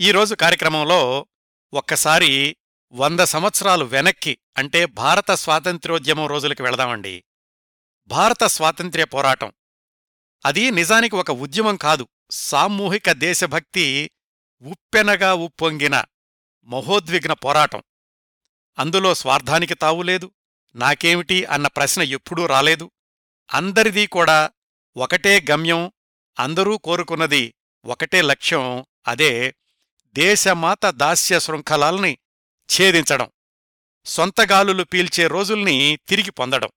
ఈరోజు కార్యక్రమంలో ఒక్కసారి వంద సంవత్సరాలు వెనక్కి అంటే భారత స్వాతంత్ర్యోద్యమం రోజులకి వెళదామండి. భారత స్వాతంత్ర్య పోరాటం. అది నిజానికి ఒక ఉద్యమం కాదు. సామూహిక దేశభక్తి ఉప్పెనగా ఉప్పొంగిన మహోద్విగ్న పోరాటం. అందులో స్వార్థానికి తావులేదు నాకేమిటి అన్న ప్రశ్న ఎప్పుడూ రాలేదు. అందరిదీ కూడా ఒకటే గమ్యం అందరూ కోరుకున్నది ఒకటే లక్ష్యం అదే దేశమాత దాస్య శృంఖలాల్ని ఛేదించడం సొంతగాలులు పీల్చే రోజుల్ని తిరిగి పొందడం.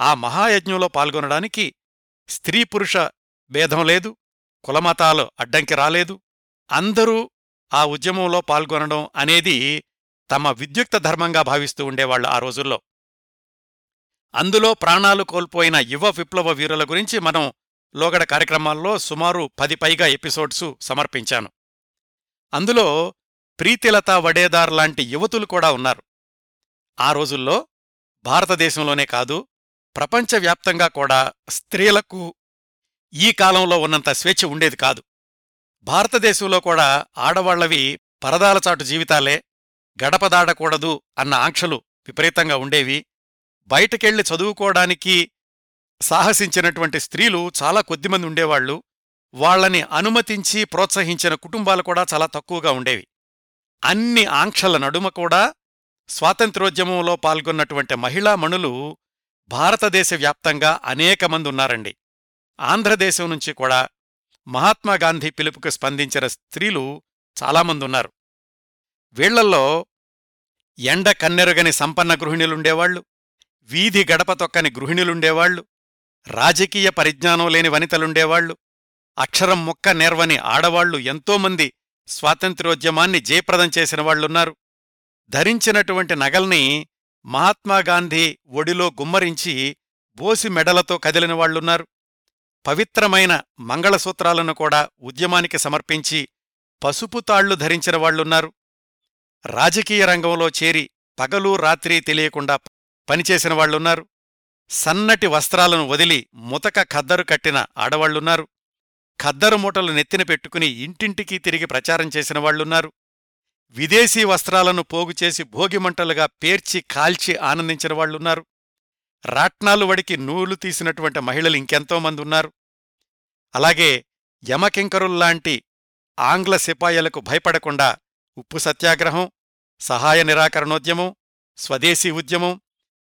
ఆ మహాయజ్ఞంలో పాల్గొనడానికి స్త్రీ పురుష భేదం లేదు కులమతాలు అడ్డంకి రాలేదు. అందరూ ఆ ఉద్యమంలో పాల్గొనడం అనేది తమ విద్యుక్త ధర్మంగా భావిస్తూ ఉండేవాళ్ళు ఆ రోజుల్లో. అందులో ప్రాణాలు కోల్పోయిన యువ విప్లవ వీరుల గురించి మనం లోగడ కార్యక్రమాల్లో సుమారు పది పైగా ఎపిసోడ్సు సమర్పించాను. అందులో ప్రీతిలత వడేదార్ లాంటి యువతులు కూడా ఉన్నారు. ఆ రోజుల్లో భారతదేశంలోనే కాదు ప్రపంచవ్యాప్తంగా కూడా స్త్రీలకు ఈ కాలంలో ఉన్నంత స్వేచ్ఛ ఉండేది కాదు. భారతదేశంలో కూడా ఆడవాళ్ళవి పరదాలచాటు జీవితాలే గడపదాడకూడదు అన్న ఆంక్షలు విపరీతంగా ఉండేవి. బయటకెళ్ళి చదువుకోవడానికి సాహసించినటువంటి స్త్రీలు చాలా కొద్దిమంది ఉండేవాళ్ళు వాళ్ళని అనుమతించి ప్రోత్సహించిన కుటుంబాలు కూడా చాలా తక్కువగా ఉండేవి. అన్ని ఆంక్షల నడుమ కూడా స్వాతంత్ర్యోద్యమంలో పాల్గొన్నటువంటి మహిళామణులు భారతదేశ వ్యాప్తంగా అనేక మంది ఉన్నారండి. ఆంధ్రదేశం నుంచి కూడా మహాత్మాగాంధీ పిలుపుకు స్పందించిన స్త్రీలు చాలామందున్నారు వీళ్ళల్లో ఎండ కన్నెరుగని సంపన్న గృహిణులుండేవాళ్ళు వీధి గడప తొక్కని గృహిణులుండేవాళ్ళు రాజకీయ పరిజ్ఞానం లేని వనితలుండేవాళ్ళు అక్షరం మొక్క నేర్వని ఆడవాళ్ళు ఎంతోమంది స్వాతంత్ర్యోద్యమాన్ని జయప్రదం చేసిన వాళ్ళున్నారు ధరించినటువంటి నగల్ని మహాత్మాగాంధీ ఒడిలో గుమ్మరించి బోసి మెడలతో కదిలిన వాళ్ళున్నారు పవిత్రమైన మంగళసూత్రాలను కూడా ఉద్యమానికి సమర్పించి పసుపు తాళ్ళు ధరించిన వాళ్ళున్నారు రాజకీయ రంగంలో చేరి పగలు రాత్రి తెలియకుండా పనిచేసిన వాళ్ళున్నారు సన్నటి వస్త్రాలను వదిలి ముతక ఖద్దరు కట్టిన ఆడవాళ్ళున్నారు ఖద్దరు మూటలు నెత్తిన పెట్టుకుని ఇంటింటికి తిరిగి ప్రచారం చేసిన వాళ్ళున్నారు విదేశీ వస్త్రాలను పోగుచేసి భోగిమంటలుగా పేర్చి కాల్చి ఆనందించిన వాళ్ళున్నారు రాట్నాలు వడికి నూలు తీసినటువంటి మహిళలు ఇంకెంతోమంది ఉన్నారు. అలాగే యమకింకరుల్లాంటి ఆంగ్ల సిపాయలకు భయపడకుండా ఉప్పు సత్యాగ్రహం సహాయ నిరాకరణోద్యమం స్వదేశీ ఉద్యమం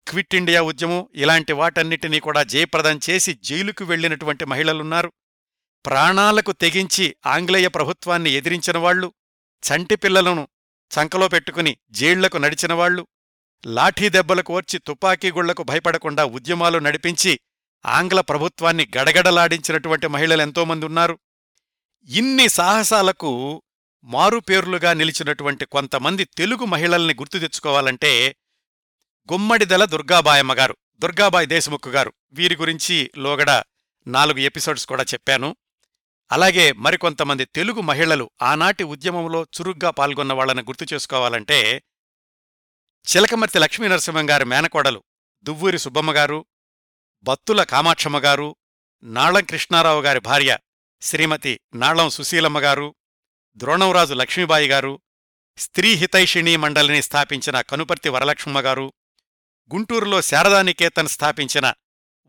క్విట్ ఇండియా ఉద్యమం ఇలాంటి వాటన్నిటినీ కూడా జయప్రదం చేసి జైలుకు వెళ్ళినటువంటి మహిళలున్నారు. ప్రాణాలకు తెగించి ఆంగ్లేయ ప్రభుత్వాన్ని ఎదిరించినవాళ్ళు చంటిపిల్లలను చంకలో పెట్టుకుని జైళ్ళకు నడిచినవాళ్ళు లాఠీ దెబ్బలకు వచ్చి తుపాకీగుళ్ళకు భయపడకుండా ఉద్యమాలు నడిపించి ఆంగ్ల ప్రభుత్వాన్ని గడగడలాడించినటువంటి మహిళలెంతోమంది ఉన్నారు. ఇన్ని సాహసాలకు మారుపేర్లుగా నిలిచినటువంటి కొంతమంది తెలుగు మహిళల్ని గుర్తు తెచ్చుకోవాలంటే గుమ్మడిదల దుర్గాబాయమ్మ గారు దుర్గాబాయి దేశముఖ్ గారు. వీరి గురించి లోగడ నాలుగు ఎపిసోడ్స్ కూడా చెప్పాను. అలాగే మరికొంతమంది తెలుగు మహిళలు ఆనాటి ఉద్యమంలో చురుగ్గా పాల్గొన్న వాళ్ళను గుర్తు చేసుకోవాలంటే చిలకమర్తి లక్ష్మీనరసింహంగారి మేనకోడలు దువ్వూరి సుబ్బమ్మగారు బత్తుల కామాక్షమ్మగారు నాళం కృష్ణారావు గారి భార్య శ్రీమతి నాళం సుశీలమ్మగారు ద్రోణంరాజు లక్ష్మీబాయి గారు స్త్రీ హితైషిణీ మండలిని స్థాపించిన కనుపర్తి వరలక్ష్మమ్మగారు గుంటూరులో శారదానికేతన్ స్థాపించిన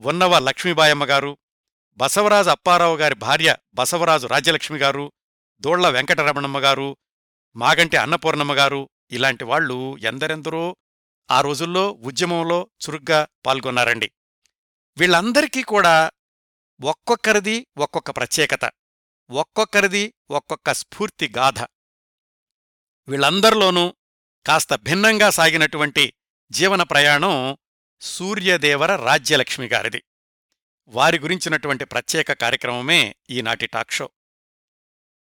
ఉన్నవ లక్ష్మీబాయమ్మగారు బసవరాజు అప్పారావు గారి భార్య బసవరాజు రాజ్యలక్ష్మి గారు దోళ్ళ వెంకటరమణమ్మ గారు మాగంటి అన్నపూర్ణమ్మ గారు ఇలాంటి వాళ్ళు ఎందరెందరో ఆ రోజుల్లో ఉద్యమంలో చురుగ్గా పాల్గొన్నారండి. వీళ్ళందరికీ కూడా ఒక్కొక్కరిది ఒక్కొక్క ప్రత్యేకత ఒక్కొక్కరిది ఒక్కొక్క స్ఫూర్తి గాథ. వీళ్ళందరిలోనూ కాస్త భిన్నంగా సాగినటువంటి జీవన ప్రయాణం సూర్యదేవర రాజ్యలక్ష్మి గారిది. వారి గురించినటువంటి ప్రత్యేక కార్యక్రమమే ఈనాటి టాక్ షో.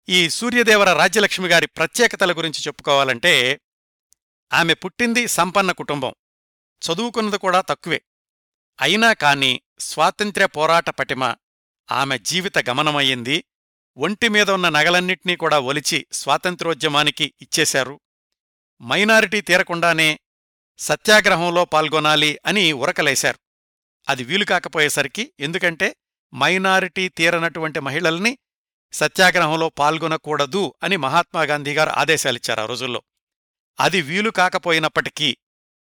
ఈ సూర్యదేవర రాజ్యలక్ష్మి గారి ప్రత్యేకతల గురించి చెప్పుకోవాలంటే ఆమె పుట్టింది సంపన్న కుటుంబం. చదువుకున్నది కూడా తక్కువే. అయినా కాని స్వాతంత్ర్య పోరాట పటిమ ఆమె జీవిత గమనమయ్యింది. ఒంటిమీద ఉన్న నగలన్నింటినీ కూడా ఒలిచి స్వాతంత్ర్యోద్యమానికి ఇచ్చేశారు. మైనారిటీ తీరకుండానే సత్యాగ్రహంలో పాల్గొనాలి అని ఉరకలేశారు. అది వీలు కాకపోయేసరికి ఎందుకంటే మైనారిటీ తీరనటువంటి మహిళల్ని సత్యాగ్రహంలో పాల్గొనకూడదు అని మహాత్మాగాంధీ గారు ఆదేశాలిచ్చారు ఆ రోజుల్లో. అది వీలు కాకపోయినప్పటికీ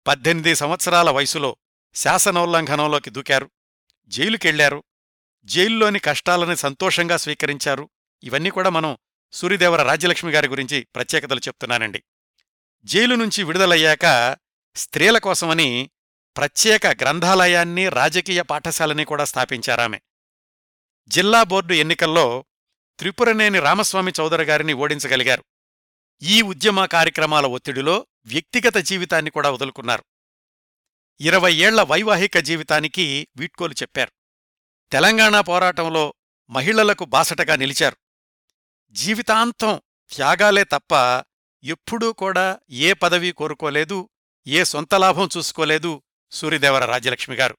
పద్దెనిమిది సంవత్సరాల వయసులో శాసనోల్లంఘనంలోకి దూకారు జైలుకెళ్ళారు జైల్లోని కష్టాలని సంతోషంగా స్వీకరించారు. ఇవన్నీ కూడా మనం సూర్యదేవర రాజ్యలక్ష్మి గారి గురించి ప్రత్యేకతలు చెప్తున్నానండి. జైలు నుంచి విడుదలయ్యాక స్త్రీల కోసమని ప్రత్యేక గ్రంథాలయాన్ని రాజకీయ పాఠశాలని కూడా స్థాపించారామె. జిల్లా బోర్డు ఎన్నికల్లో త్రిపురనేని రామస్వామి చౌదరి గారిని ఓడించగలిగారు. ఈ ఉద్యమ కార్యక్రమాల ఒత్తిడిలో వ్యక్తిగత జీవితాన్ని కూడా వదులుకున్నారు. ఇరవై ఏళ్ళ వైవాహిక జీవితానికి వీడ్కోలు చెప్పారు. తెలంగాణ పోరాటంలో మహిళలకు బాసటగా నిలిచారు. జీవితాంతం త్యాగాలే తప్ప ఎప్పుడూ కూడా ఏ పదవి కోరుకోలేదు ఏ సొంత లాభం చూసుకోలేదు సూర్యదేవర రాజ్యలక్ష్మి గారు.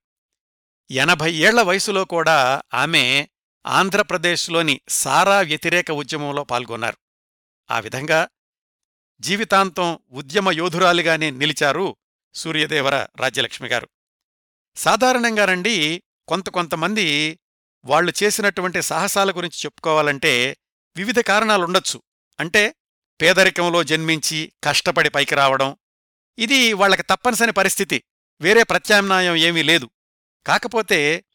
ఎనభై ఏళ్ళ వయసులో కూడా ఆమె ఆంధ్రప్రదేశ్లోని సారా వ్యతిరేక ఉద్యమంలో పాల్గొన్నారు. ఆ విధంగా జీవితాంతం ఉద్యమ యోధురాలిగానే నిలిచారు సూర్యదేవర రాజ్యలక్ష్మి గారు. సాధారణంగానండి కొంత కొంతమంది వాళ్ళు చేసినటువంటి సాహసాల గురించి చెప్పుకోవాలంటే వివిధ కారణాలుండొచ్చు. అంటే పేదరికంలో జన్మించి కష్టపడి పైకి రావడం ఇది వాళ్ళకి తప్పనిసరి పరిస్థితి. వేరే ప్రత్యామ్నాయం ఏమీ లేదు. కాకపోతే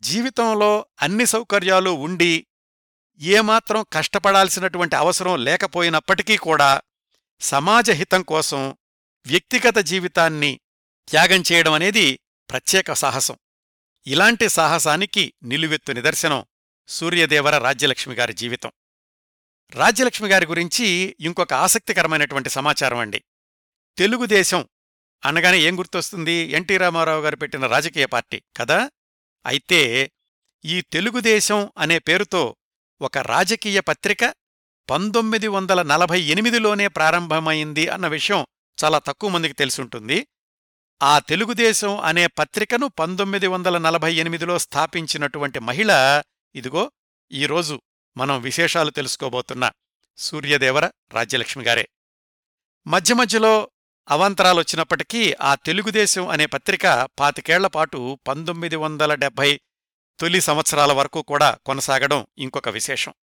జీవితంలో అన్ని సౌకర్యాలు ఉండి ఏమాత్రం కష్టపడాల్సినటువంటి అవసరం లేకపోయినప్పటికీ కూడా సమాజ హితం కోసం వ్యక్తిగత జీవితాన్ని త్యాగం చేయడం అనేది ప్రత్యేక సాహసం. ఇలాంటి సాహసానికి నిలువెత్తు నిదర్శనం సూర్యదేవర రాజ్యలక్ష్మి గారి జీవితం. రాజ్యలక్ష్మి గారి గురించి ఇంకొక ఆసక్తికరమైనటువంటి సమాచారం అండి. తెలుగుదేశం అనగానే ఏం గుర్తొస్తుంది? ఎన్టీ రామారావు గారు పెట్టిన రాజకీయ పార్టీ కదా? అయితే ఈ తెలుగుదేశం అనే పేరుతో ఒక రాజకీయ పత్రిక పంతొమ్మిది వందల నలభై ఎనిమిదిలోనే ప్రారంభమైంది అన్న విషయం చాలా తక్కువ మందికి తెలిసుంటుంది. ఆ తెలుగుదేశం అనే పత్రికను పంతొమ్మిది వందల నలభై ఎనిమిదిలో స్థాపించినటువంటి మహిళ ఇదిగో ఈరోజు మనం విశేషాలు తెలుసుకోబోతున్న సూర్యదేవర రాజ్యలక్ష్మి గారే. మధ్య మధ్యలో అవాంతరాలొచ్చినప్పటికీ ఆ తెలుగుదేశం అనే పత్రిక పాతికేళ్ళపాటు పంతొమ్మిది వందల డెబ్భై తొలి సంవత్సరాల వరకు కూడా కొనసాగడం ఇంకొక విశేషం.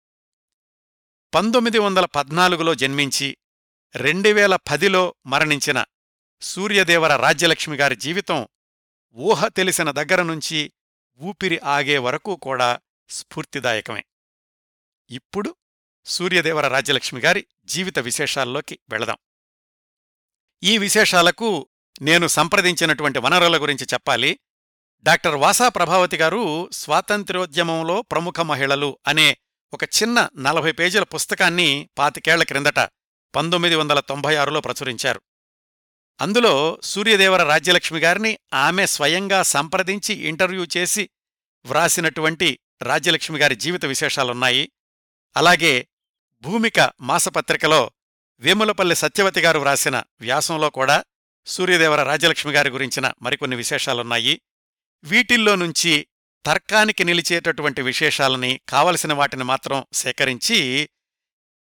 పంతొమ్మిది వందల పద్నాలుగులో జన్మించి రెండువేల పదిలో మరణించిన సూర్యదేవర రాజ్యలక్ష్మి గారి జీవితం ఊహ తెలిసిన దగ్గర నుంచి ఊపిరి ఆగే వరకు కూడా స్ఫూర్తిదాయకమే. ఇప్పుడు సూర్యదేవర రాజ్యలక్ష్మి గారి జీవిత విశేషాల్లోకి వెళదాం. ఈ విశేషాలకు నేను సంప్రదించినటువంటి వనరుల గురించి చెప్పాలి. డాక్టర్ వాసా ప్రభావతి గారు స్వాతంత్ర్యోద్యమంలో ప్రముఖ మహిళలు అనే ఒక చిన్న నలభై పేజీల పుస్తకాన్ని పాతికేళ్ళ క్రిందట పంతొమ్మిది వందల తొంభై ఆరులో ప్రచురించారు. అందులో సూర్యదేవర రాజ్యలక్ష్మి గారిని ఆమె స్వయంగా సంప్రదించి ఇంటర్వ్యూ చేసి వ్రాసినటువంటి రాజ్యలక్ష్మి గారి జీవిత విశేషాలున్నాయి. అలాగే భూమిక మాసపత్రికలో వేములపల్లి సత్యవతి గారు వ్రాసిన వ్యాసంలో కూడా సూర్యదేవర రాజ్యలక్ష్మి గారి గురించిన మరికొన్ని విశేషాలున్నాయి. వీటిల్లో నుంచి తర్కానికి నిలిచేటటువంటి విశేషాలని కావలసిన వాటిని మాత్రం సేకరించి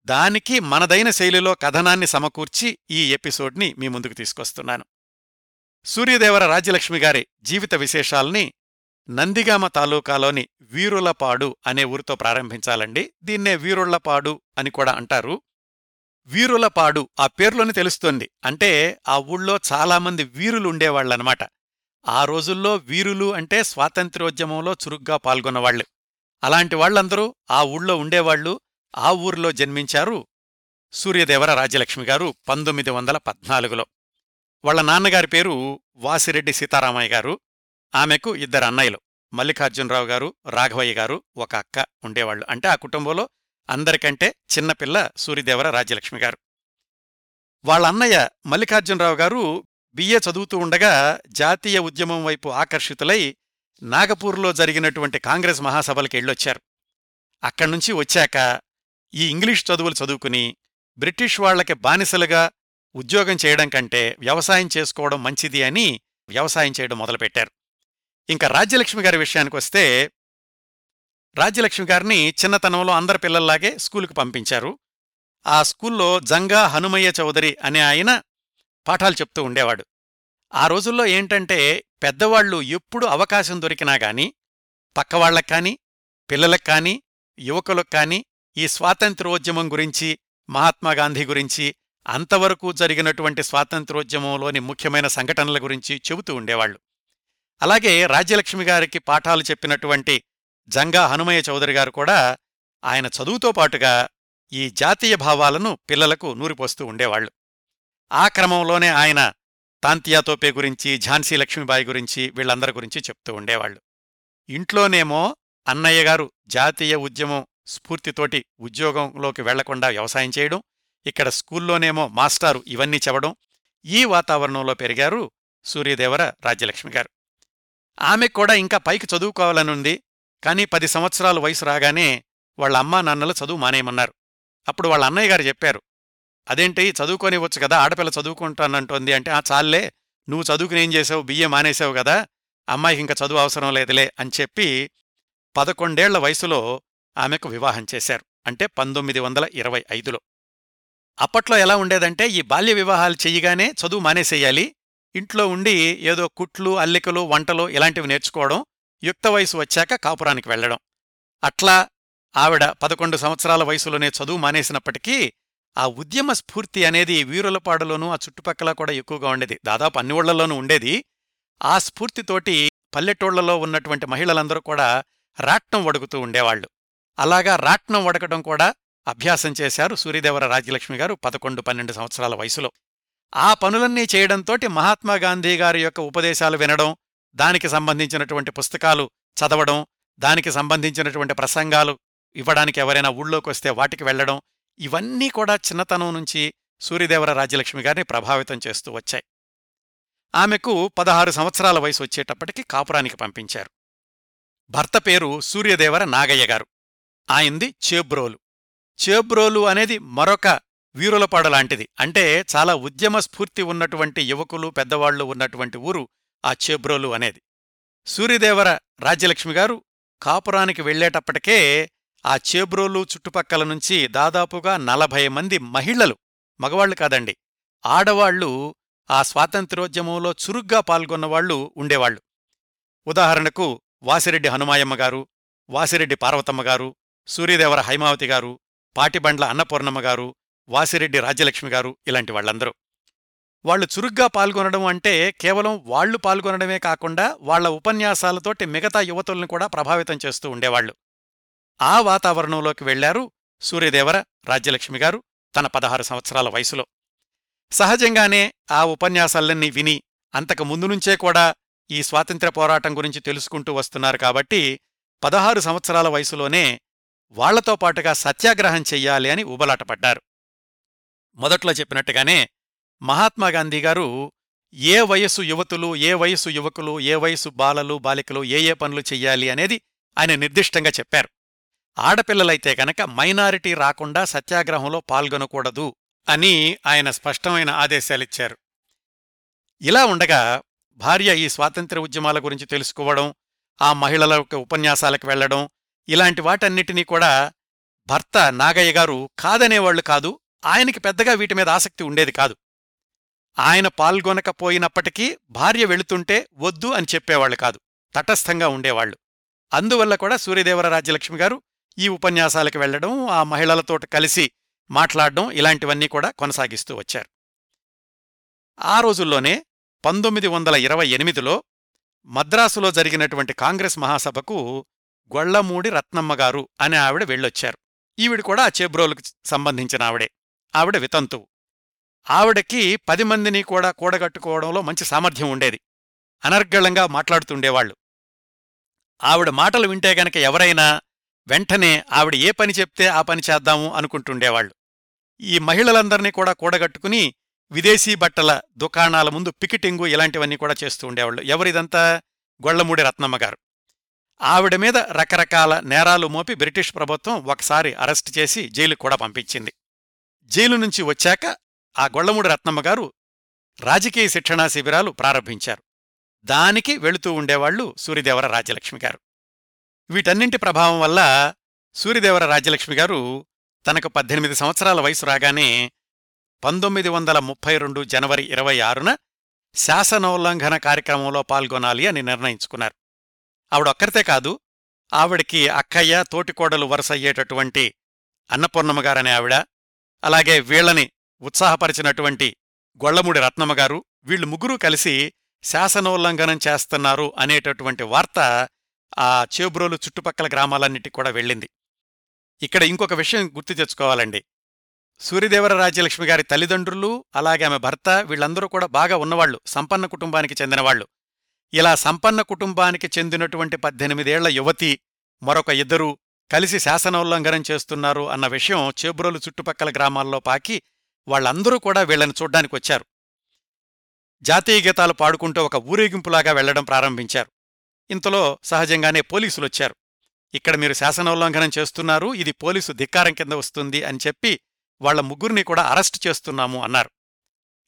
దానికి మనదైన శైలిలో కథనాన్ని సమకూర్చి ఈ ఎపిసోడ్ని మీ ముందుకు తీసుకొస్తున్నాను. సూర్యదేవర రాజ్యలక్ష్మి గారి జీవిత విశేషాల్ని నందిగామ తాలూకాలోని వీరులపాడు అనే ఊరితో ప్రారంభించాలండి. దీన్నే వీరుళ్ళపాడు అని కూడా అంటారు. వీరులపాడు ఆ పేర్లోనే తెలుస్తోంది. అంటే ఆ ఊళ్ళో చాలామంది వీరులు ఉండేవాళ్ళనమాట ఆ రోజుల్లో వీరులు అంటే స్వాతంత్ర్యోద్యమంలో చురుగ్గా పాల్గొన్నవాళ్ళు అలాంటి వాళ్ళందరూ ఆ ఊళ్ళో ఉండేవాళ్ళు ఆ ఊరిలో జన్మించారు సూర్యదేవర రాజ్యలక్ష్మి గారు పంతొమ్మిది వందల పద్నాలుగులో. వాళ్ళ నాన్నగారి పేరు వాసిరెడ్డి సీతారామయ్య గారు. ఆమెకు ఇద్దరు అన్నయ్యలు. మల్లికార్జునరావు గారు రాఘవయ్య గారు ఒక అక్క ఉండేవాళ్ళు అంటే ఆ కుటుంబంలో అందరికంటే చిన్నపిల్ల సూరిదేవర రాజ్యలక్ష్మి గారు. వాళ్ళ అన్నయ్య మల్లికార్జునరావు గారు బిఏ చదువుతూ ఉండగా జాతీయ ఉద్యమం వైపు ఆకర్షితులై నాగపూర్లో జరిగినటువంటి కాంగ్రెస్ మహాసభలకు వెళ్ళొచ్చారు. అక్కడ్నుంచి వచ్చాక ఈ ఇంగ్లీష్ చదువులు చదువుకుని బ్రిటిష్ వాళ్ళకి బానిసలుగా ఉద్యోగం చేయడం కంటే వ్యవసాయం చేసుకోవడం మంచిది అని వ్యవసాయం చేయడం మొదలుపెట్టారు. ఇంకా రాజ్యలక్ష్మి గారి విషయానికొస్తే రాజ్యలక్ష్మి గారిని చిన్నతనంలో అందరి పిల్లల్లాగే స్కూలుకు పంపించారు. ఆ స్కూల్లో జంగా హనుమయ్య చౌదరి అనే ఆయన పాఠాలు చెప్తూ ఉండేవాడు. ఆ రోజుల్లో ఏంటంటే పెద్దవాళ్ళు ఎప్పుడు అవకాశం దొరికినా గాని పక్కవాళ్ళకు కాని పిల్లలకు యువకులకు ఈ స్వాతంత్రోద్యమం గురించి మహాత్మాగాంధీ గురించి అంతవరకు జరిగినటువంటి స్వాతంత్రోద్యమంలోని ముఖ్యమైన సంఘటనల గురించి చెబుతూ ఉండేవాళ్ళు అలాగే రాజ్యలక్ష్మి గారికి పాఠాలు చెప్పినటువంటి జంగా హనుమయ్య చౌదరి గారు కూడా ఆయన చదువుతో పాటుగా ఈ జాతీయ భావాలను పిల్లలకు నూరిపోస్తూ ఉండేవాళ్ళు ఆ క్రమంలోనే ఆయన తాంతియా తోపే గురించి ఝాన్సీ లక్ష్మీబాయి గురించి వీళ్ళందరి గురించి చెప్తూ ఉండేవాళ్ళు ఇంట్లోనేమో అన్నయ్య గారు జాతీయ ఉద్యమం స్ఫూర్తితోటి ఉద్యోగంలోకి వెళ్ళకుండా వ్యవసాయం చేయడం ఇక్కడ స్కూల్లోనేమో మాస్టారు ఇవన్నీ చెప్పడం ఈ వాతావరణంలో పెరిగారు సూర్యదేవర రాజ్యలక్ష్మి గారు. ఆమె కూడా ఇంకా పైకి చదువుకోవాలనుంది కానీ పది సంవత్సరాల వయసు రాగానే వాళ్ళ అమ్మా నాన్నలు చదువు మానేయమన్నారు. అప్పుడు వాళ్ళ అన్నయ్య గారు చెప్పారు అదేంటి చదువుకోనివ్వచ్చు కదా ఆడపిల్ల చదువుకుంటానంటోంది అంటే ఆ చాలే నువ్వు చదువుకుని ఏం చేసావు? బియ్యం మానేసావు కదా అమ్మాయికి ఇంకా చదువు అవసరం లేదులే అని చెప్పి పదకొండేళ్ళ వయసులో ఆమెకు వివాహం చేశారు అంటే పంతొమ్మిది వందల ఇరవై ఐదులో. అప్పట్లో ఎలా ఉండేదంటే ఈ బాల్య వివాహాలు చెయ్యగానే చదువు మానేసేయాలి ఇంట్లో ఉండి ఏదో కుట్లు అల్లికలు వంటలు ఇలాంటివి నేర్చుకోవడం యుక్త వయసు వచ్చాక కాపురానికి వెళ్ళడం అట్లా ఆవిడ పదకొండు సంవత్సరాల వయసులోనే చదువు మానేసినప్పటికీ ఆ ఉద్యమ స్ఫూర్తి అనేది వీరులపాడులోనూ ఆ చుట్టుపక్కల కూడా ఎక్కువగా ఉండేది. దాదాపు అన్ని ఊళ్ళలోనూ ఉండేది. ఆ స్ఫూర్తితోటి పల్లెటూళ్ళలో ఉన్నటువంటి మహిళలందరూ కూడా రాట్నం వడుకుతూ ఉండేవాళ్ళు అలాగా రాట్నం వడకడం కూడా అభ్యాసం చేశారు సూర్యదేవర రాజ్యలక్ష్మి గారు పదకొండు పన్నెండు సంవత్సరాల వయసులో. ఆ పనులన్నీ చేయడంతోటి మహాత్మాగాంధీ గారి యొక్క ఉపదేశాలు వినడం దానికి సంబంధించినటువంటి పుస్తకాలు చదవడం దానికి సంబంధించినటువంటి ప్రసంగాలు ఇవ్వడానికి ఎవరైనా ఊళ్ళోకి వస్తే వాటికి వెళ్ళడం ఇవన్నీ కూడా చిన్నతనం నుంచి సూర్యదేవర రాజ్యలక్ష్మి గారిని ప్రభావితం చేస్తూ వచ్చాయి. ఆమెకు పదహారు సంవత్సరాల వయసు వచ్చేటప్పటికి కాపురానికి పంపించారు. భర్త పేరు సూర్యదేవర నాగయ్య గారు. ఆయింది చేబ్రోలు. చేబ్రోలు అనేది మరొక వీరులపాడు లాంటిది. అంటే చాలా ఉద్యమ స్ఫూర్తి ఉన్నటువంటి యువకులు పెద్దవాళ్ళు ఉన్నటువంటి ఊరు ఆ చేబ్రోలు అనేది. సూర్యదేవర రాజ్యలక్ష్మి గారు కాపురానికి వెళ్ళేటప్పటికే ఆ చేబ్రోలు చుట్టుపక్కల నుంచి దాదాపుగా నలభై మంది మహిళలు మగవాళ్ళు కాదండి ఆడవాళ్ళు ఆ స్వాతంత్ర్యోద్యమంలో చురుగ్గా పాల్గొన్నవాళ్ళు ఉండేవాళ్ళు ఉదాహరణకు వాసిరెడ్డి హనుమాయమ్మ గారు వాసిరెడ్డి పార్వతమ్మ గారు సూర్యదేవర హైమావతి గారు పాటిబండ్ల అన్నపూర్ణమ్మ గారు వాసిరెడ్డి రాజ్యలక్ష్మి గారు ఇలాంటి వాళ్ళందరూ. వాళ్ళు చురుగ్గా పాల్గొనడం అంటే కేవలం వాళ్ళు పాల్గొనడమే కాకుండా వాళ్ళ ఉపన్యాసాలతోటి మిగతా యువతుల్ని కూడా ప్రభావితం చేస్తూ ఉండేవాళ్ళు ఆ వాతావరణంలోకి వెళ్ళారు సూర్యదేవర రాజ్యలక్ష్మి గారు తన పదహారు సంవత్సరాల వయసులో. సహజంగానే ఆ ఉపన్యాసాలన్నీ విని అంతకు ముందు నుంచే కూడా ఈ స్వాతంత్ర్య పోరాటం గురించి తెలుసుకుంటూ వస్తున్నారు కాబట్టి పదహారు సంవత్సరాల వయసులోనే వాళ్ళతో పాటుగా సత్యాగ్రహం చెయ్యాలి అని ఉబలాటపడ్డారు మొదట్లో చెప్పినట్టుగానే మహాత్మాగాంధీ గారు ఏ వయస్సు యువతులు ఏ వయసు యువకులు ఏ వయసు బాలలు బాలికలు ఏ ఏ పనులు చెయ్యాలి అనేది ఆయన నిర్దిష్టంగా చెప్పారు. ఆడపిల్లలైతే గనక మైనారిటీ రాకుండా సత్యాగ్రహంలో పాల్గొనకూడదు అని ఆయన స్పష్టమైన ఆదేశాలిచ్చారు ఇలా ఉండగా భార్య ఈ స్వాతంత్ర్య ఉద్యమాల గురించి తెలుసుకోవడం ఆ మహిళల ఉపన్యాసాలకు వెళ్ళడం ఇలాంటి వాటన్నిటినీ కూడా భర్త నాగయ్య గారు కాదనేవాళ్ళు కాదు ఆయనకి పెద్దగా వీటి మీద ఆసక్తి ఉండేది కాదు. ఆయన పాల్గొనకపోయినప్పటికీ భార్య వెళుతుంటే వద్దు అని చెప్పేవాళ్ళు కాదు తటస్థంగా ఉండేవాళ్ళు అందువల్ల కూడా సూర్యదేవర రాజ్యలక్ష్మి గారు ఈ ఉపన్యాసాలకు వెళ్ళడం ఆ మహిళలతో కలిసి మాట్లాడడం ఇలాంటివన్నీ కూడా కొనసాగిస్తూ వచ్చారు. ఆ రోజుల్లోనే పంతొమ్మిది వందల ఇరవై ఎనిమిదిలో మద్రాసులో జరిగినటువంటి కాంగ్రెస్ మహాసభకు గొళ్ళమూడి రత్నమ్మగారు అనే ఆవిడ వెళ్ళొచ్చారు. ఈవిడ కూడా ఆ చేబ్రోలకు సంబంధించిన ఆవిడే. ఆవిడ వితంతువు. ఆవిడకి పది మందిని కూడా కూడగట్టుకోవడంలో మంచి సామర్థ్యం ఉండేది. అనర్గళంగా మాట్లాడుతుండేవాళ్ళు ఆవిడ మాటలు వింటే గనక ఎవరైనా వెంటనే ఆవిడ ఏ పని చెప్తే ఆ పని చేద్దాము అనుకుంటుండేవాళ్ళు ఈ మహిళలందరినీ కూడా కూడగట్టుకుని విదేశీ బట్టల దుకాణాల ముందు పికెటింగు ఇలాంటివన్నీ కూడా చేస్తూ ఉండేవాళ్ళు ఎవరిదంతా? గొళ్ళమూడి రత్నమ్మగారు ఆవిడ మీద రకరకాల నేరాలు మోపి బ్రిటిష్ ప్రభుత్వం ఒకసారి అరెస్టు చేసి జైలుకు కూడా పంపించింది. జైలు నుంచి వచ్చాక ఆ గొళ్ళమూడి రత్నమ్మగారు రాజకీయ శిక్షణా శిబిరాలు ప్రారంభించారు. దానికి వెళుతూ ఉండేవాళ్ళు సూర్యదేవర రాజ్యలక్ష్మి గారు. వీటన్నింటి ప్రభావం వల్ల సూర్యదేవర రాజ్యలక్ష్మి గారు తనకు పద్దెనిమిది సంవత్సరాల వయసు రాగానే పంతొమ్మిది వందల ముప్పై రెండు జనవరి ఇరవై ఆరున శాసనోల్లంఘన కార్యక్రమంలో పాల్గొనాలి అని నిర్ణయించుకున్నారు. ఆవిడొక్కరితే కాదు ఆవిడికి అక్కయ్య తోటికోడలు వరుసయ్యేటటువంటి అన్నపూర్ణమ్మగారనే ఆవిడ అలాగే వీళ్ళని ఉత్సాహపరిచినటువంటి గొళ్ళమూడి రత్నమ్మగారు వీళ్ళు ముగ్గురూ కలిసి శాసనోల్లంఘనం చేస్తున్నారు అనేటటువంటి వార్త ఆ చేబ్రోలు చుట్టుపక్కల గ్రామాలన్నిటికి కూడా వెళ్ళింది. ఇక్కడ ఇంకొక విషయం గుర్తు తెచ్చుకోవాలండి. సూర్యదేవర రాజ్యలక్ష్మి గారి తల్లిదండ్రులు అలాగే ఆమె భర్త వీళ్ళందరూ కూడా బాగా ఉన్నవాళ్ళు సంపన్న కుటుంబానికి చెందినవాళ్ళు ఇలా సంపన్న కుటుంబానికి చెందినటువంటి పద్దెనిమిదేళ్ళ యువతి మరొక ఇద్దరు కలిసి శాసనోల్లంఘనం చేస్తున్నారు అన్న విషయం చేబ్రోలు చుట్టుపక్కల గ్రామాల్లో పాకి వాళ్ళందరూ కూడా వీళ్ళను చూడ్డానికి వచ్చారు. జాతీయ గీతాలు పాడుకుంటూ ఒక ఊరేగింపులాగా వెళ్ళడం ప్రారంభించారు. ఇంతలో సహజంగానే పోలీసులొచ్చారు ఇక్కడ మీరు శాసనోల్లంఘనం చేస్తున్నారు ఇది పోలీసు ధిక్కారం కింద వస్తుంది అని చెప్పి వాళ్ళ ముగ్గురిని కూడా అరెస్టు చేస్తున్నాము అన్నారు.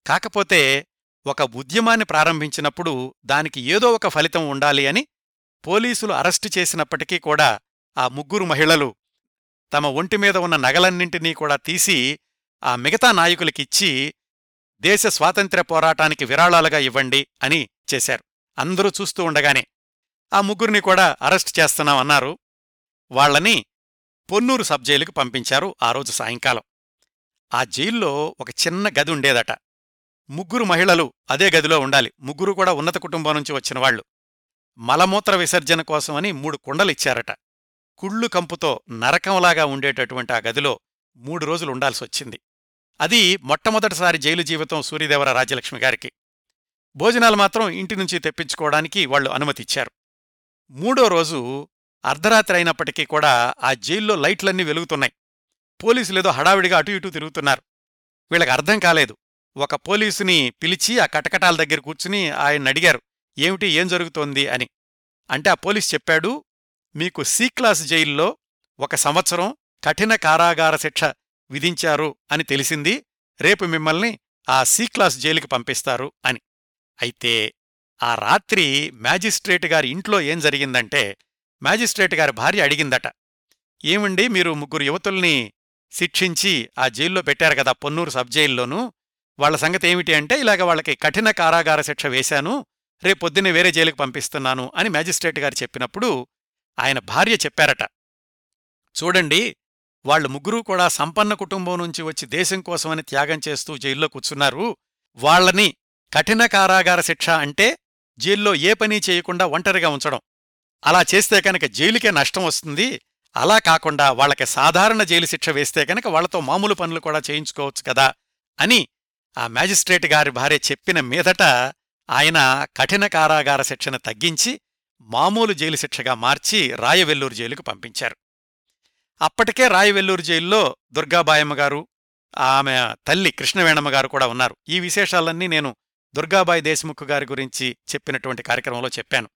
కాకపోతే ఒక ఉద్యమాన్ని ప్రారంభించినప్పుడు దానికి ఏదో ఒక ఫలితం ఉండాలి అని పోలీసులు అరెస్టు చేసినప్పటికీ కూడా ఆ ముగ్గురు మహిళలు తమ ఒంటి మీద ఉన్న నగలన్నింటినీ కూడా తీసి ఆ మిగతా నాయకులకిచ్చి దేశ స్వాతంత్ర్య పోరాటానికి విరాళాలుగా ఇవ్వండి అని చేశారు. అందరూ చూస్తూ ఉండగానే ఆ ముగ్గురిని కూడా అరెస్ట్ చేస్తున్నాం అన్నారు వాళ్ళని పొన్నూరు సబ్జైలుకు పంపించారు ఆ రోజు సాయంకాలం. ఆ జైల్లో ఒక చిన్న గది ఉండేదట. ముగ్గురు మహిళలు అదే గదిలో ఉండాలి. ముగ్గురు కూడా ఉన్నత కుటుంబం నుంచి వచ్చిన మలమూత్ర విసర్జన కోసమని మూడు కుండలిచ్చారట కుళ్ళు కంపుతో నరకంలాగా ఉండేటటువంటి ఆ గదిలో మూడు రోజులు ఉండాల్సొచ్చింది. అది మొట్టమొదటిసారి జైలు జీవితం సూర్యదేవర రాజ్యలక్ష్మి గారికి. భోజనాలు మాత్రం ఇంటి నుంచి తెప్పించుకోవడానికి వాళ్ళు అనుమతిచ్చారు. మూడో రోజు అర్ధరాత్రి అయినప్పటికీ కూడా ఆ జైల్లో లైట్లన్నీ వెలుగుతున్నాయి. పోలీసులేదో హడావిడిగా అటు ఇటు తిరుగుతున్నారు. వీళ్ళకి అర్థం కాలేదు. ఒక పోలీసుని పిలిచి ఆ కటకటాల దగ్గర కూర్చుని ఆయన అడిగారు ఏమిటి ఏం జరుగుతోంది? అని. అంటే ఆ పోలీస్ చెప్పాడు మీకు సి క్లాస్ జైల్లో ఒక సంవత్సరం కఠిన కారాగార శిక్ష విధించారు అని తెలిసింది. రేపు మిమ్మల్ని ఆ సి క్లాస్ జైలుకి పంపిస్తారు అని. అయితే ఆ రాత్రి మ్యాజిస్ట్రేట్ గారి ఇంట్లో ఏం జరిగిందంటే మ్యాజిస్ట్రేట్ గారి భార్య అడిగిందట. ఏమండి మీరు ముగ్గురు యువతుల్ని శిక్షించి ఆ జైల్లో పెట్టారు కదా పొన్నూరు సబ్ జైల్లోనూ. వాళ్ళ సంగతి ఏమిటి అంటే ఇలాగ వాళ్ళకి కఠిన కారాగార శిక్ష వేశాను. రేపొద్దునే వేరే జైలుకి పంపిస్తున్నాను అని మ్యాజిస్ట్రేట్ గారు చెప్పినప్పుడు ఆయన భార్య చెప్పారట. చూడండి వాళ్ళు ముగ్గురూ కూడా సంపన్న కుటుంబం నుంచి వచ్చి దేశం కోసమని త్యాగం చేస్తూ జైల్లో కూర్చున్నారు. వాళ్ళని కఠిన కారాగార శిక్ష అంటే జైల్లో ఏ పని చేయకుండా ఒంటరిగా ఉంచడం. అలా చేస్తే కనుక జైలుకే నష్టం వస్తుంది. అలా కాకుండా వాళ్ళకి సాధారణ జైలు శిక్ష వేస్తే కనుక వాళ్ళతో మామూలు పనులు కూడా చేయించుకోవచ్చు కదా అని ఆ మ్యాజిస్ట్రేట్ గారి భార్య చెప్పిన మీదట ఆయన కఠిన కారాగార శిక్షను తగ్గించి మామూలు జైలు శిక్షగా మార్చి రాయవెల్లూరు జైలుకు పంపించారు. అప్పటికే రాయవెల్లూరు జైల్లో దుర్గాబాయమ్మ గారు ఆమె తల్లి కృష్ణవేణమ్మ గారు కూడా ఉన్నారు. ఈ విశేషాలన్నీ నేను దుర్గాబాయి దేశ్ముఖ్ గారి గురించి చెప్పినటువంటి కార్యక్రమంలో చెప్పాను.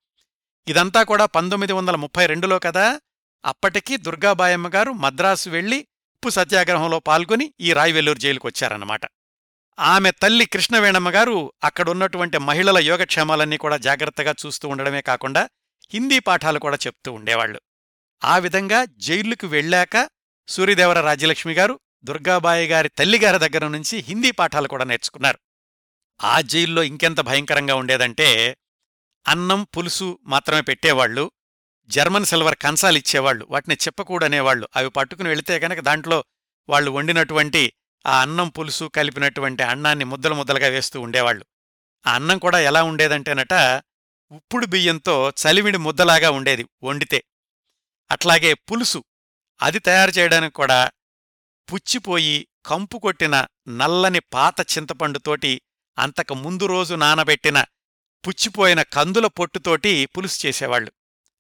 ఇదంతా కూడా పంతొమ్మిది వందల ముప్పై రెండులో కదా అప్పటికీ దుర్గాబాయమ్మ గారు మద్రాసు వెళ్ళి ఉప్పు సత్యాగ్రహంలో పాల్గొని ఈ రాయవెల్లూరు జైలుకు వచ్చారన్నమాట. ఆమె తల్లి కృష్ణవేణమ్మ గారు అక్కడున్నటువంటి మహిళల యోగక్షేమాలన్నీ కూడా జాగ్రత్తగా చూస్తూ ఉండడమే కాకుండా హిందీ పాఠాలు కూడా చెప్తూ ఉండేవాళ్ళు ఆ విధంగా జైలుకు వెళ్ళాక సూర్యదేవర రాజ్యలక్ష్మి గారు దుర్గాబాయి గారి తల్లిగారి దగ్గర నుంచి హిందీ పాఠాలు కూడా నేర్చుకున్నారు. ఆ జైల్లో ఇంకెంత భయంకరంగా ఉండేదంటే అన్నం పులుసు మాత్రమే పెట్టేవాళ్ళు జర్మన్ సిల్వర్ కంచాలిచ్చేవాళ్ళు వాటిని చెప్పకూడనేవాళ్ళు అవి పట్టుకుని వెళితే కనుక దాంట్లో వాళ్ళు వండినటువంటి ఆ అన్నం పులుసు కలిపినటువంటి అన్నాన్ని ముద్దలు ముద్దలుగా వేస్తూ ఉండేవాళ్ళు ఆ అన్నం కూడా ఎలా ఉండేదంటేనట ఉప్పుడు బియ్యంతో చలివిడి ముద్దలాగా ఉండేది వండితే. అట్లాగే పులుసు. అది తయారు చేయడానికి కూడా పుచ్చిపోయి కంపు కొట్టిన నల్లని పాత చింతపండుతోటి అంతకు ముందు రోజు నానబెట్టిన పుచ్చిపోయిన కందుల పొట్టుతోటి పులుసు చేసేవాళ్ళు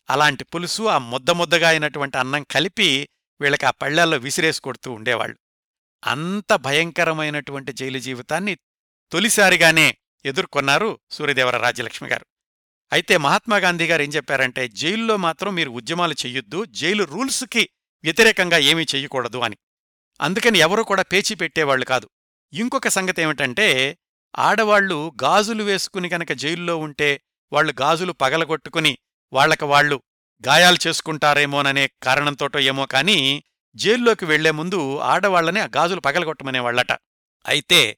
అలాంటి పులుసు ఆ ముద్ద ముద్దగా అయినటువంటి అన్నం కలిపి వీళ్ళకి ఆ పళ్ళల్లో విసిరేసి కొడుతూ ఉండేవాళ్ళు అంత భయంకరమైనటువంటి జైలు జీవితాన్ని తొలిసారిగానే ఎదుర్కొన్నారు సూర్యదేవర రాజ్యలక్ష్మి గారు. అయితే మహాత్మాగాంధీ గారు ఏం చెప్పారంటే జైల్లో మాత్రం మీరు ఉద్యమాలు చెయ్యొద్దు జైలు రూల్స్కి వ్యతిరేకంగా ఏమీ చెయ్యకూడదు అని. అందుకని ఎవరూ కూడా పేచీ పెట్టేవాళ్ళు కాదు. ఇంకొక సంగతి ఏమిటంటే ఆడవాళ్ళు గాజులు వేసుకుని గనక జైల్లో ఉంటే వాళ్ళు గాజులు పగలగొట్టుకుని వాళ్ళకు వాళ్ళు గాయాలు చేసుకుంటారేమోననే కారణంతోటో ఏమో కాని జైల్లోకి వెళ్ళే ముందు ఆడవాళ్ళని ఆ గాజులు పగలగొట్టమనేవాళ్ళట అయితే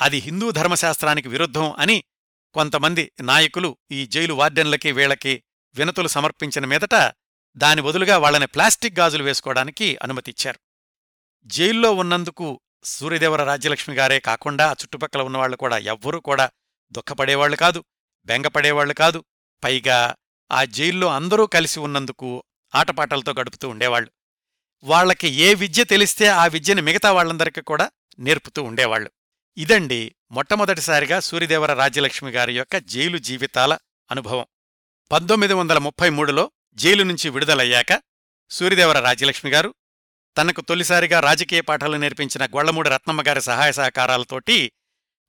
అది హిందూ ధర్మశాస్త్రానికి విరుద్ధం అని కొంతమంది నాయకులు ఈ జైలు వార్డెన్లకి వీళ్ళకి వినతులు సమర్పించిన మీదట దాని బదులుగా వాళ్ళని ప్లాస్టిక్ గాజులు వేసుకోవడానికి అనుమతిచ్చారు. జైల్లో ఉన్నందుకు సూర్యదేవర రాజ్యలక్ష్మి గారే కాకుండా ఆ చుట్టుపక్కల ఉన్నవాళ్ళు కూడా ఎవ్వరూ కూడా దుఃఖపడేవాళ్ళు కాదు బెంగపడేవాళ్ళు కాదు. పైగా ఆ జైల్లో అందరూ కలిసి ఉన్నందుకు ఆటపాటలతో గడుపుతూ ఉండేవాళ్ళు వాళ్ళకి ఏ విద్య తెలిస్తే ఆ విద్యని మిగతా వాళ్ళందరికీ కూడా నేర్పుతూ ఉండేవాళ్ళు ఇదండి మొట్టమొదటిసారిగా సూర్యదేవర రాజ్యలక్ష్మి గారి యొక్క జైలు జీవితాల అనుభవం. పంతొమ్మిది వందల ముప్పై మూడులో జైలు నుంచి విడుదలయ్యాక సూర్యదేవర రాజ్యలక్ష్మి గారు తనకు తొలిసారిగా రాజకీయ పాఠాలు నేర్పించిన గొళ్ళమూడి రత్నమ్మ గారి సహాయ సహకారాలతోటి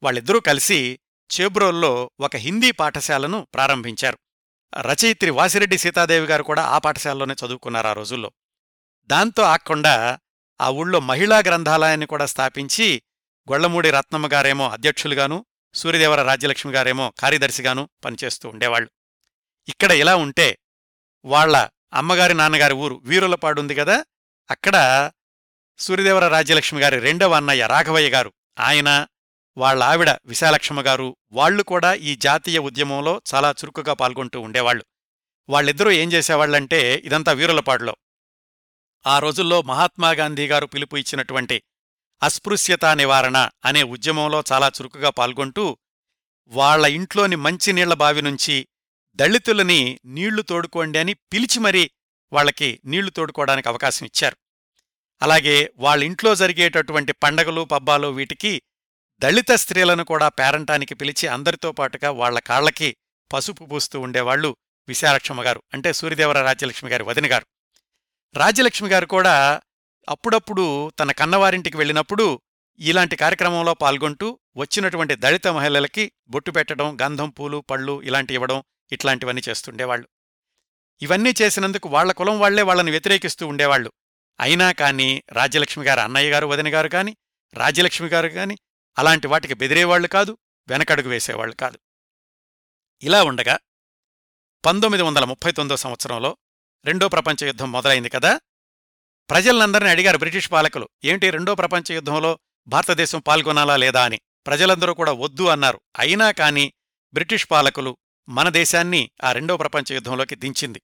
వాళ్ళిద్దరూ కలిసి చేబ్రోల్లో ఒక హిందీ పాఠశాలను ప్రారంభించారు. రచయిత్రి వాసిరెడ్డి సీతాదేవి గారు కూడా ఆ పాఠశాలలోనే చదువుకున్నారు ఆ రోజుల్లో. దాంతో ఆక్కుండా ఆ ఊళ్ళో మహిళా గ్రంథాలయాన్ని కూడా స్థాపించి గొళ్ళమూడి రత్నమ్మ గారేమో అధ్యక్షులుగాను సూర్యదేవర రాజ్యలక్ష్మి గారేమో కార్యదర్శిగాను పనిచేస్తూ ఉండేవాళ్ళు ఇక్కడ ఇలా ఉంటే వాళ్ళ అమ్మగారి నాన్నగారి ఊరు వీరులపాడుంది కదా అక్కడ సూర్యదేవర రాజ్యలక్ష్మి గారి రెండవ అన్నయ్య రాఘవయ్య గారు ఆయన వాళ్ళ ఆవిడ విశాలక్ష్మ గారు వాళ్ళు కూడా ఈ జాతీయ ఉద్యమంలో చాలా చురుకుగా పాల్గొంటూ ఉండేవాళ్ళు వాళ్ళిద్దరూ ఏం చేసేవాళ్ళంటే ఇదంతా వీరులపాడులో. ఆ రోజుల్లో మహాత్మాగాంధీ గారు పిలుపు ఇచ్చినటువంటి అస్పృశ్యతా నివారణ అనే ఉద్యమంలో చాలా చురుకుగా పాల్గొంటూ వాళ్ళ ఇంట్లోని మంచినీళ్ళ బావి నుంచి దళితులని నీళ్ళు తోడుకోండి అని పిలిచి మరీ వాళ్ళకి నీళ్ళు తోడుకోవడానికి అవకాశం ఇచ్చారు. అలాగే వాళ్ళ ఇంట్లో జరిగేటటువంటి పండగలు పబ్బాలు వీటికి దళిత స్త్రీలను కూడా పేరంటానికి పిలిచి అందరితో పాటుగా వాళ్ళ కాళ్ళకి పసుపు పూస్తూ ఉండేవాళ్ళు విశాలక్ష్మ గారు అంటే సూర్యదేవర రాజ్యలక్ష్మి గారి వదిన గారు. రాజ్యలక్ష్మి గారు కూడా అప్పుడప్పుడు తన కన్నవారింటికి వెళ్ళినప్పుడు ఇలాంటి కార్యక్రమంలో పాల్గొంటూ వచ్చినటువంటి దళిత మహిళలకి బొట్టు పెట్టడం గంధం పూలు పళ్ళు ఇలాంటి ఇవ్వడం ఇట్లాంటివన్నీ చేస్తుండేవాళ్ళు ఇవన్నీ చేసినందుకు వాళ్ళ కులం వాళ్ళే వాళ్ళని వ్యతిరేకిస్తూ ఉండేవాళ్ళు అయినా కాని రాజ్యలక్ష్మి గారు అన్నయ్య గారు వదిన గారు కాని రాజ్యలక్ష్మి గారు కాని అలాంటి వాటికి బెదిరేవాళ్ళు కాదు వెనకడుగు వేసేవాళ్ళు కాదు. ఇలా ఉండగా పంతొమ్మిది వందల ముప్పై తొమ్మిదో సంవత్సరంలో రెండో ప్రపంచ యుద్ధం మొదలైంది కదా! ప్రజలందరినీ అడిగారు బ్రిటిష్ పాలకులు ఏంటి రెండో ప్రపంచ యుద్ధంలో భారతదేశం పాల్గొనాలా లేదా అని? ప్రజలందరూ కూడా వద్దు అన్నారు. అయినా కాని బ్రిటిష్ పాలకులు మన దేశాన్ని ఆ రెండో ప్రపంచ యుద్ధంలోకి దించింది.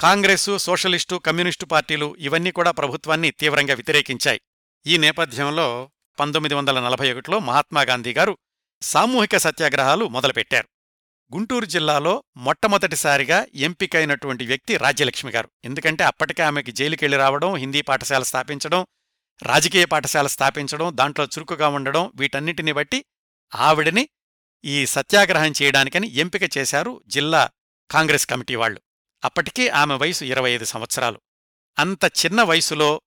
కాంగ్రెసు సోషలిస్టు కమ్యూనిస్టు పార్టీలు ఇవన్నీ కూడా ప్రభుత్వాన్ని తీవ్రంగా వ్యతిరేకించాయి. ఈ నేపథ్యంలో పంతొమ్మిది వందల నలభై ఒకటిలో మహాత్మాగాంధీ గారు సామూహిక సత్యాగ్రహాలు మొదలుపెట్టారు. గుంటూరు జిల్లాలో మొట్టమొదటిసారిగా ఎంపికైనటువంటి వ్యక్తి రాజ్యలక్ష్మి గారు. ఎందుకంటే అప్పటికే ఆమెకి జైలుకెళ్ళి రావడం హిందీ పాఠశాల స్థాపించడం రాజకీయ పాఠశాల స్థాపించడం దాంట్లో చురుకుగా ఉండడం వీటన్నిటిని బట్టి ఆవిడని ఈ సత్యాగ్రహం చేయడానికని ఎంపిక చేశారు జిల్లా కాంగ్రెస్ కమిటీ వాళ్ళు అప్పటికీ ఆమె వయసు ఇరవై ఐదు సంవత్సరాలు. అంత చిన్న వయసులో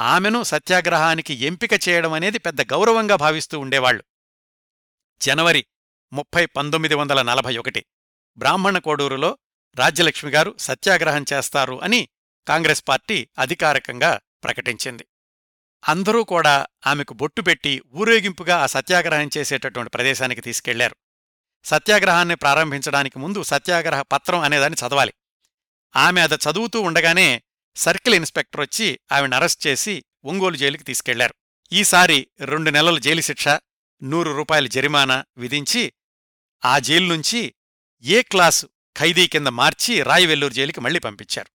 ఆమెను సత్యాగ్రహానికి ఎంపిక చేయడం అనేది పెద్ద గౌరవంగా భావిస్తూ ఉండేవాళ్ళు జనవరి ముప్పై పంతొమ్మిది వందల నలభై ఒకటి. బ్రాహ్మణ కోడూరులో రాజ్యలక్ష్మిగారు సత్యాగ్రహం చేస్తారు అని కాంగ్రెస్ పార్టీ అధికారికంగా ప్రకటించింది. అందరూ కూడా ఆమెకు బొట్టు పెట్టి ఊరేగింపుగా ఆ సత్యాగ్రహం చేసేటటువంటి ప్రదేశానికి తీసుకెళ్ళారు. సత్యాగ్రహాన్ని ప్రారంభించడానికి ముందు సత్యాగ్రహ పత్రం అనేదాన్ని చదవాలి. ఆమె అది చదువుతూ ఉండగానే సర్కిల్ ఇన్స్పెక్టర్ వచ్చి ఆమెను అరెస్ట్ చేసి ఒంగోలు జైలుకి తీసుకెళ్ళారు. ఈసారి రెండు నెలల జైలు శిక్ష నూరు రూపాయల జరిమానా విధించి ఆ జైలు నుంచి ఏ క్లాసు ఖైదీ కింద మార్చి రాయవెల్లూరు జైలుకి మళ్ళీ పంపించారు.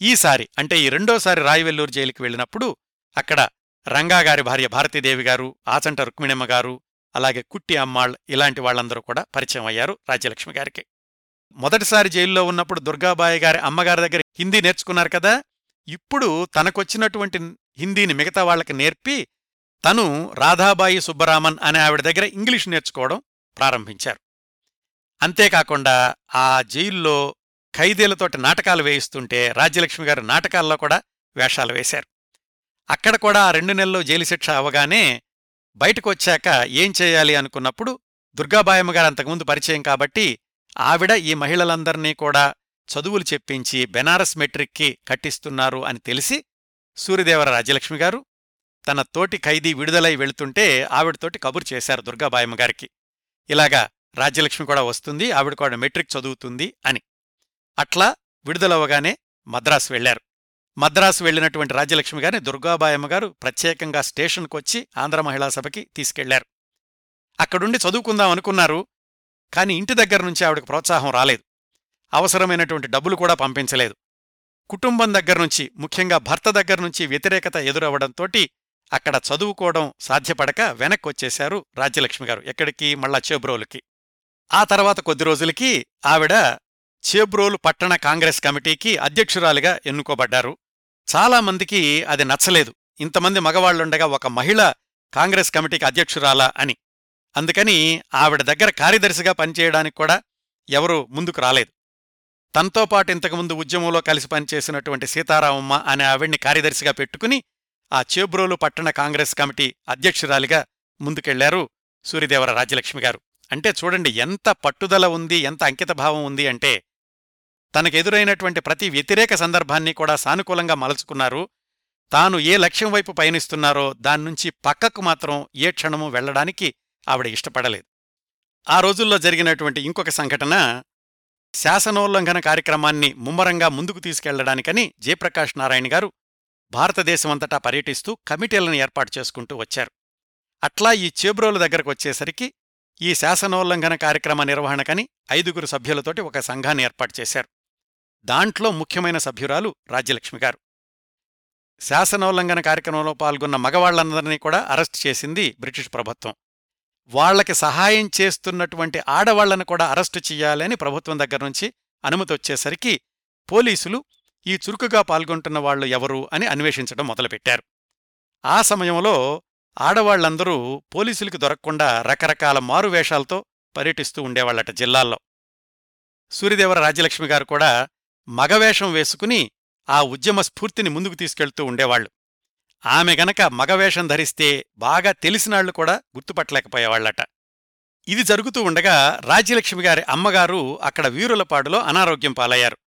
ఈసారి అంటే ఈ రెండోసారి రాయవెల్లూరు జైలుకి వెళ్ళినప్పుడు అక్కడ రంగాగారి భార్య భారతీదేవి గారు ఆచంట రుక్మిణమ్మ గారు అలాగే కుట్టి అమ్మాళ్ ఇలాంటి వాళ్ళందరూ కూడా పరిచయం అయ్యారు రాజ్యలక్ష్మి గారికి. మొదటిసారి జైల్లో ఉన్నప్పుడు దుర్గాబాయి గారి అమ్మగారి దగ్గర హిందీ నేర్చుకున్నారు కదా ఇప్పుడు తనకొచ్చినటువంటి హిందీని మిగతా వాళ్ళకి నేర్పి తను రాధాబాయి సుబ్బరామన్ అనే ఆవిడ దగ్గర ఇంగ్లీష్ నేర్చుకోవడం ప్రారంభించారు. అంతేకాకుండా ఆ జైల్లో ఖైదీలతోటి నాటకాలు వేయిస్తుంటే రాజ్యలక్ష్మి గారు నాటకాల్లో కూడా వేషాలు వేశారు. అక్కడ కూడా ఆ రెండు నెలల్లో జైలు శిక్ష అవగానే బయటకొచ్చాక ఏం చేయాలి అనుకున్నప్పుడు దుర్గాబాయమ్మ గారు అంతకుముందు పరిచయం కాబట్టి ఆవిడ ఈ మహిళలందర్నీ కూడా చదువులు చెప్పించి బెనారస్ మెట్రిక్కి కట్టిస్తున్నారు అని తెలిసి సూర్యదేవర రాజ్యలక్ష్మి గారు తన తోటి ఖైదీ విడుదలై వెళుతుంటే ఆవిడతోటి కబురు చేశారు దుర్గాబాయమ్మ గారికి. ఇలాగా రాజ్యలక్ష్మి కూడా వస్తుంది ఆవిడ కూడా మెట్రిక్ చదువుతుంది అని. అట్లా విడుదలవ్వగానే మద్రాసు వెళ్ళారు మద్రాసు వెళ్ళినటువంటి రాజ్యలక్ష్మి గారిని దుర్గాబాయమ్మ గారు ప్రత్యేకంగా స్టేషన్కొచ్చి ఆంధ్ర మహిళా సభకి తీసుకెళ్ళారు. అక్కడుండి చదువుకుందాం అనుకున్నారు కాని ఇంటి దగ్గర నుంచి ఆవిడకు ప్రోత్సాహం రాలేదు. అవసరమైనటువంటి డబ్బులు కూడా పంపించలేదు. కుటుంబం దగ్గర నుంచి ముఖ్యంగా భర్త దగ్గర నుంచి వ్యతిరేకత ఎదురవ్వడంతోటి అక్కడ చదువుకోవడం సాధ్యపడక వెనక్కి వచ్చేశారు రాజ్యలక్ష్మి గారు. ఎక్కడికి? మళ్ళా చేబ్రోలుకి. ఆ తర్వాత కొద్ది రోజులకి ఆవిడ చేబ్రోలు పట్టణ కాంగ్రెస్ కమిటీకి అధ్యక్షురాలిగా ఎన్నుకోబడ్డారు. చాలామందికి అది నచ్చలేదు. ఇంతమంది మగవాళ్ళుండగా ఒక మహిళ కాంగ్రెస్ కమిటీకి అధ్యక్షురాలా అని. అందుకని ఆవిడ దగ్గర కార్యదర్శిగా పనిచేయడానికి కూడా ఎవరూ ముందుకు రాలేదు. తనతో పాటు ఇంతకుముందు ఉద్యమంలో కలిసి పనిచేసినటువంటి సీతారామమ్మ అనే ఆవిడ్ని కార్యదర్శిగా పెట్టుకుని ఆ చేబ్రోలు పట్టణ కాంగ్రెస్ కమిటీ అధ్యక్షురాలిగా ముందుకెళ్ళారు సూర్యదేవర రాజ్యలక్ష్మి గారు. అంటే చూడండి ఎంత పట్టుదల ఉంది ఎంత అంకితభావం ఉంది అంటే తనకెదురైనటువంటి ప్రతి వ్యతిరేక సందర్భాన్ని కూడా సానుకూలంగా మలుచుకున్నారు. తాను ఏ లక్ష్యం వైపు పయనిస్తున్నారో దాన్నుంచి పక్కకు మాత్రం ఏ క్షణమూ వెళ్ళడానికి ఆవిడ ఇష్టపడలేదు. ఆ రోజుల్లో జరిగినటువంటి ఇంకొక సంఘటన శాసనోల్లంఘన కార్యక్రమాన్ని ముమ్మరంగా ముందుకు తీసుకెళ్ళడానికని జయప్రకాష్ నారాయణ గారు భారతదేశమంతటా పర్యటిస్తూ కమిటీలను ఏర్పాటు చేసుకుంటూ వచ్చారు. అట్లా ఈ చేబ్రోల దగ్గరకు వచ్చేసరికి ఈ శాసనోల్లంఘన కార్యక్రమ నిర్వహణకని ఐదుగురు సభ్యులతోటి ఒక సంఘాన్ని ఏర్పాటు చేశారు. దాంట్లో ముఖ్యమైన సభ్యురాలు రాజ్యలక్ష్మి గారు. శాసనోల్లంఘన కార్యక్రమంలో పాల్గొన్న మగవాళ్ళందరినీ కూడా అరెస్ట్ చేసింది బ్రిటిష్ ప్రభుత్వం. వాళ్ళకి సహాయం చేస్తున్నటువంటి ఆడవాళ్ళను కూడా అరెస్టు చెయ్యాలని ప్రభుత్వం దగ్గర నుంచి అనుమతి వచ్చేసరికి పోలీసులు ఈ చురుకుగా పాల్గొంటున్న వాళ్ళు ఎవరు అని అన్వేషించడం మొదలుపెట్టారు. ఆ సమయంలో ఆడవాళ్ళందరూ పోలీసులకి దొరకకుండా రకరకాల మారువేషాలతో పర్యటిస్తూ ఉండేవాళ్ళట జిల్లాల్లో. సూర్యదేవర రాజ్యలక్ష్మి గారు కూడా మగవేషం వేసుకుని ఆ ఉద్యమ స్ఫూర్తిని ముందుకు తీసుకెళ్తూ ఉండేవాళ్ళు ఆమె గనక మగవేషం ధరిస్తే బాగా తెలిసినాళ్ళు కూడా గుర్తుపట్టలేకపోయేవాళ్ళట ఇది జరుగుతూ ఉండగా రాజ్యలక్ష్మి గారి అమ్మగారు అక్కడ వీరులపాడులో అనారోగ్యం పాలయ్యారు.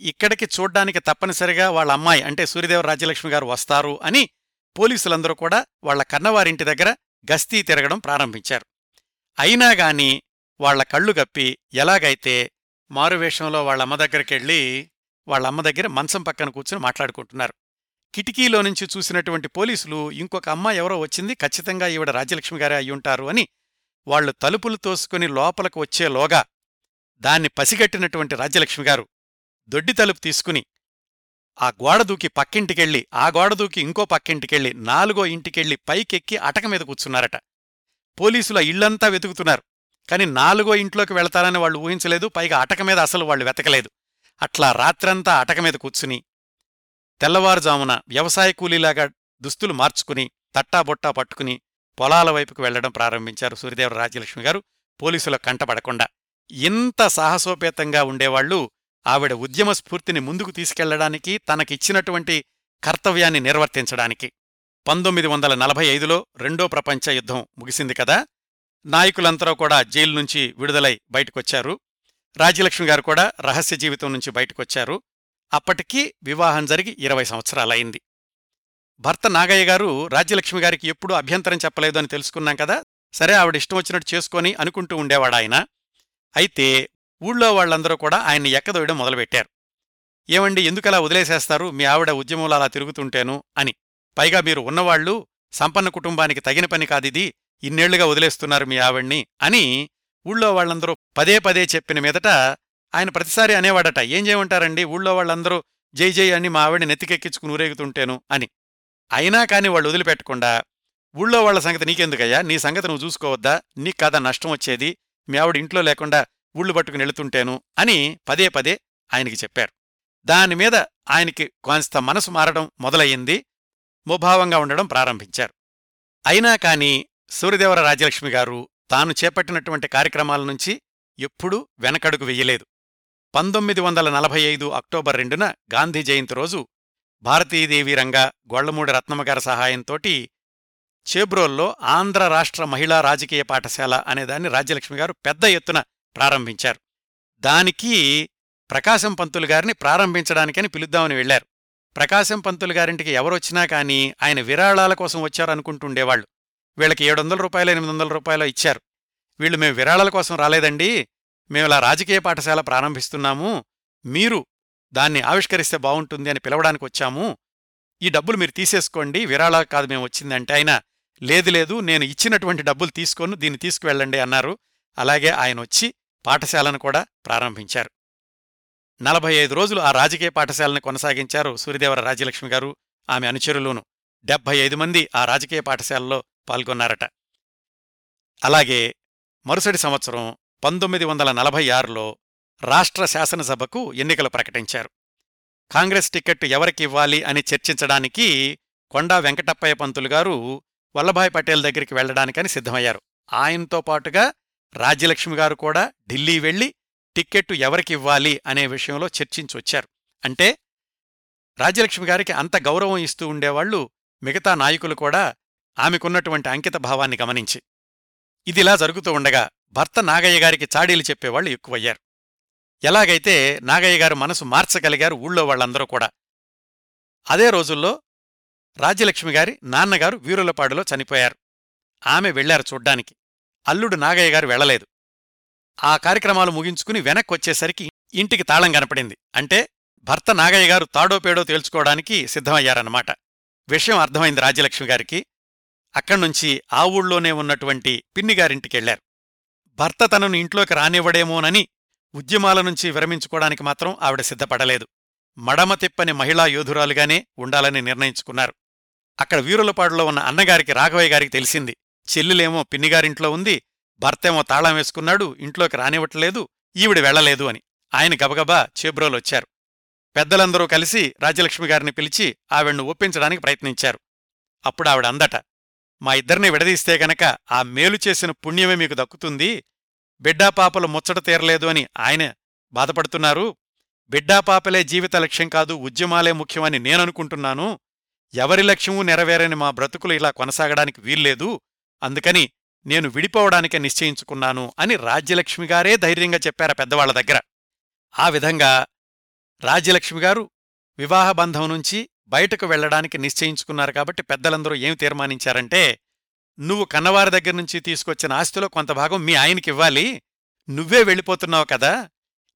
ఇక్కడికి చూడ్డానికి తప్పనిసరిగా వాళ్ళ అమ్మాయి అంటే సూర్యదేవ రాజ్యలక్ష్మి గారు వస్తారు అని పోలీసులందరూ కూడా వాళ్ళ కన్నవారింటి దగ్గర గస్తీ తిరగడం ప్రారంభించారు. అయినా గాని వాళ్ళ కళ్ళు గప్పి ఎలాగైతే మారువేషంలో వాళ్ళమ్మ దగ్గరికెళ్ళి వాళ్ళమ్మ దగ్గర మంచం పక్కన కూర్చుని మాట్లాడుకుంటున్నారు. కిటికీలో నుంచి చూసినటువంటి పోలీసులు ఇంకొక అమ్మ ఎవరో వచ్చింది ఖచ్చితంగా ఈవిడ రాజ్యలక్ష్మి గారే అయ్యుంటారు అని వాళ్ళు తలుపులు తోసుకుని లోపలకు వచ్చేలోగా దాన్ని పసిగట్టినటువంటి రాజ్యలక్ష్మి గారు దొడ్డి తలుపు తీసుకుని ఆ గోడ దూకి పక్కింటికెళ్ళి ఆ గోడ దూకి ఇంకో పక్కింటికెళ్ళి నాలుగో ఇంటికెళ్ళి పైకెక్కి అటక మీద కూర్చున్నారట. పోలీసుల ఇళ్ళంతా వెతుకుతున్నారు. కాని నాలుగో ఇంట్లోకి వెళతారని వాళ్ళు ఊహించలేదు. పైగా అటక మీద అసలు వాళ్ళు వెతకలేదు. అట్లా రాత్రంతా అటక మీద కూర్చుని తెల్లవారుజామున వ్యవసాయ కూలీలాగా దుస్తులు మార్చుకుని తట్టాబొట్టా పట్టుకుని పొలాల వైపుకు వెళ్ళడం ప్రారంభించారు సూర్యదేవ రాజ్యలక్ష్మి గారు. పోలీసుల కంటపడకుండా ఇంత సాహసోపేతంగా ఉండేవాళ్ళు ఆవిడ ఉద్యమ స్ఫూర్తిని ముందుకు తీసుకెళ్ళడానికి తనకిచ్చినటువంటి కర్తవ్యాన్ని నిర్వర్తించడానికి. పంతొమ్మిది వందల నలభై ఐదులో రెండో ప్రపంచ యుద్ధం ముగిసింది కదా? నాయకులందరూ కూడా జైలు నుంచి విడుదలై బయటకొచ్చారు. రాజ్యలక్ష్మి గారు కూడా రహస్య జీవితం నుంచి బయటకొచ్చారు. అప్పటికీ వివాహం జరిగి ఇరవై సంవత్సరాలయింది భర్త నాగయ్య గారు రాజ్యలక్ష్మి గారికి ఎప్పుడూ అభ్యంతరం చెప్పలేదు అని తెలుసుకున్నాం కదా? సరే ఆవిడ ఇష్టం వచ్చినట్టు చేసుకొని అనుకుంటూ ఉండేవాడాయన. అయితే ఊళ్ళో వాళ్ళందరూ కూడా ఆయన్ని ఎక్కదోయడం మొదలుపెట్టారు. ఏమండి ఎందుకలా వదిలేసేస్తారు? మీ ఆవిడ ఉద్యమంలో అలా తిరుగుతుంటేను అని. పైగా మీరు ఉన్నవాళ్ళు సంపన్న కుటుంబానికి తగిన పని కాదిది ఇన్నేళ్ళుగా వదిలేస్తున్నారు మీ ఆవిడ్ని అని ఊళ్ళో వాళ్ళందరూ పదే పదే చెప్పిన మీదట ఆయన ప్రతిసారి అనేవాడట ఏం చేయమంటారండి? ఊళ్ళో వాళ్ళందరూ జై జై అని మా ఆవిడ నెత్తికెక్కించుకుని ఊరేగుతుంటేను అని. అయినా కాని వాళ్ళు వదిలిపెట్టకుండా ఊళ్ళో వాళ్ళ సంగతి నీకెందుకయ్యా? నీ సంగతి నువ్వు చూసుకోవద్దా? నీకు కాదా నష్టం వచ్చేది? మీ ఆవిడ ఇంట్లో లేకుండా ఊళ్ళు పట్టుకుని వెళుతుంటేను అని పదే పదే ఆయనకి చెప్పారు. దానిమీద ఆయనకి కొంత మనసు మారడం మొదలయ్యింది. ముభావంగా ఉండడం ప్రారంభించారు. అయినా కాని సూర్యదేవర రాజలక్ష్మి గారు తాను చేపట్టినటువంటి కార్యక్రమాల నుంచి ఎప్పుడూ వెనకడుగు వెయ్యలేదు పంతొమ్మిది వందల నలభై ఐదు అక్టోబర్ రెండున గాంధీ జయంతి రోజు భారతీదేవి రంగ గొళ్ళమూడి రత్నమ్మగారి సహాయంతోటి చేబ్రోల్లో ఆంధ్ర రాష్ట్ర మహిళా రాజకీయ పాఠశాల అనేదాన్ని రాజ్యలక్ష్మి గారు పెద్ద ఎత్తున ప్రారంభించారు. దానికి ప్రకాశం పంతులు గారిని ప్రారంభించడానికని పిలుద్దామని వెళ్ళారు ప్రకాశం పంతులు గారింటికి ఎవరొచ్చినా కానీ ఆయన విరాళాల కోసం వచ్చారనుకుంటుండేవాళ్ళు వీళ్ళకి ఏడు వందల రూపాయలు ఎనిమిది వందల రూపాయలు ఇచ్చారు. వీళ్ళు మేము విరాళాల కోసం రాలేదండి. మేము ఇలా రాజకీయ పాఠశాల ప్రారంభిస్తున్నాము. మీరు దాన్ని ఆవిష్కరిస్తే బావుంటుంది అని పిలవడానికి వచ్చాము. ఈ డబ్బులు మీరు తీసేసుకోండి. విరాళాలు కాదు మేము వచ్చిందంటే ఆయన లేదు లేదు నేను ఇచ్చినటువంటి డబ్బులు తీసుకొని దీన్ని తీసుకువెళ్ళండి అన్నారు. అలాగే ఆయన వచ్చి పాఠశాలను కూడా ప్రారంభించారు. నలభై ఐదు రోజులు ఆ రాజకీయ పాఠశాలను కొనసాగించారు సూర్యదేవర రాజ్యలక్ష్మి గారు. ఆమె అనుచరులూను. డెబ్భై ఐదు మంది ఆ రాజకీయ పాఠశాలలో పాల్గొన్నారట. అలాగే మరుసటి సంవత్సరం పంతొమ్మిది వందల నలభై ఆరులో రాష్ట్ర శాసనసభకు ఎన్నికలు ప్రకటించారు. కాంగ్రెస్ టికెట్ ఎవరికివ్వాలి అని చర్చించడానికి కొండా వెంకటప్పయ్య పంతులు గారు వల్లభాయ్ పటేల్ దగ్గరికి వెళ్ళడానికని సిద్ధమయ్యారు. ఆయనతో పాటుగా రాజ్యలక్ష్మి గారు కూడా ఢిల్లీ వెళ్ళి టిక్కెట్టు ఎవరికివ్వాలి అనే విషయంలో చర్చించొచ్చారు. అంటే రాజ్యలక్ష్మి గారికి అంత గౌరవం ఇస్తూ ఉండేవాళ్ళు మిగతా నాయకులు కూడా ఆమెకున్నటువంటి అంకిత భావాన్ని గమనించి. ఇదిలా జరుగుతూ ఉండగా భర్త నాగయ్య గారికి చాడీలు చెప్పేవాళ్ళు ఎక్కువయ్యారు. ఎలాగైతే నాగయ్య గారు మనసు మార్చగలిగారు ఊళ్ళో వాళ్ళందరూ కూడా. అదే రోజుల్లో రాజ్యలక్ష్మి గారి నాన్నగారు వీరులపాడులో చనిపోయారు. ఆమె వెళ్ళారు చూడ్డానికి. అల్లుడు నాగయ్య గారు వెళ్ళలేదు ఆ కార్యక్రమాలు ముగించుకుని వెనక్కొచ్చేసరికి ఇంటికి తాళం కనపడింది. అంటే భర్త నాగయ్య గారు తాడోపేడో తేల్చుకోవడానికి సిద్ధమయ్యారన్నమాట. విషయం అర్థమైంది రాజ్యలక్ష్మి గారికి. అక్కడ్నుంచి ఆ ఊళ్ళోనే ఉన్నటువంటి పిన్నిగారింటికెళ్ళారు భర్త తనను ఇంట్లోకి రానివ్వడేమోనని ఉద్యమాల నుంచి విరమించుకోవడానికి మాత్రం ఆవిడ సిద్ధపడలేదు. మడమ తిప్పని మహిళా యోధురాలుగానే ఉండాలని నిర్ణయించుకున్నారు. అక్కడ వీరులపాడులో ఉన్న అన్నగారికి రాఘవయ్య గారికి తెలిసింది. చెల్లెలేమో పిన్నిగారింట్లో ఉంది భర్తేమో తాళం వేసుకున్నాడు ఇంట్లోకి రానివ్వట్లేదు ఈవిడ వెళ్ళలేదు అని. ఆయన గబగబా చేబ్రోలొచ్చారు. పెద్దలందరూ కలిసి రాజ్యలక్ష్మి గారిని పిలిచి ఆవిడ్ను ఒప్పించడానికి ప్రయత్నించారు. అప్పుడు ఆవిడ అందట మా ఇద్దరిని విడదీస్తే గనక ఆ మేలు చేసిన పుణ్యమే మీకు దక్కుతుంది బిడ్డాపాపలు ముచ్చట తీరలేదు అని ఆయన బాధపడుతున్నారు. బిడ్డాపాపలే జీవిత లక్ష్యం కాదు ఉద్యమాలే ముఖ్యమని నేననుకుంటున్నాను. ఎవరి లక్ష్యమూ నెరవేరని మా బ్రతుకులు ఇలా కొనసాగడానికి వీల్లేదు. అందుకని నేను విడిపోవడానికే నిశ్చయించుకున్నాను అని రాజ్యలక్ష్మిగారే ధైర్యంగా చెప్పార పెద్దవాళ్ళ దగ్గర. ఆ విధంగా రాజ్యలక్ష్మిగారు వివాహబంధం నుంచి బయటకు వెళ్ళడానికి నిశ్చయించుకున్నారు కాబట్టి పెద్దలందరూ ఏం తీర్మానించారంటే నువ్వు కన్నవారి దగ్గర నుంచి తీసుకొచ్చిన ఆస్తిలో కొంత భాగం మీ ఆయనకివ్వాలి నువ్వే వెళ్ళిపోతున్నావు కదా.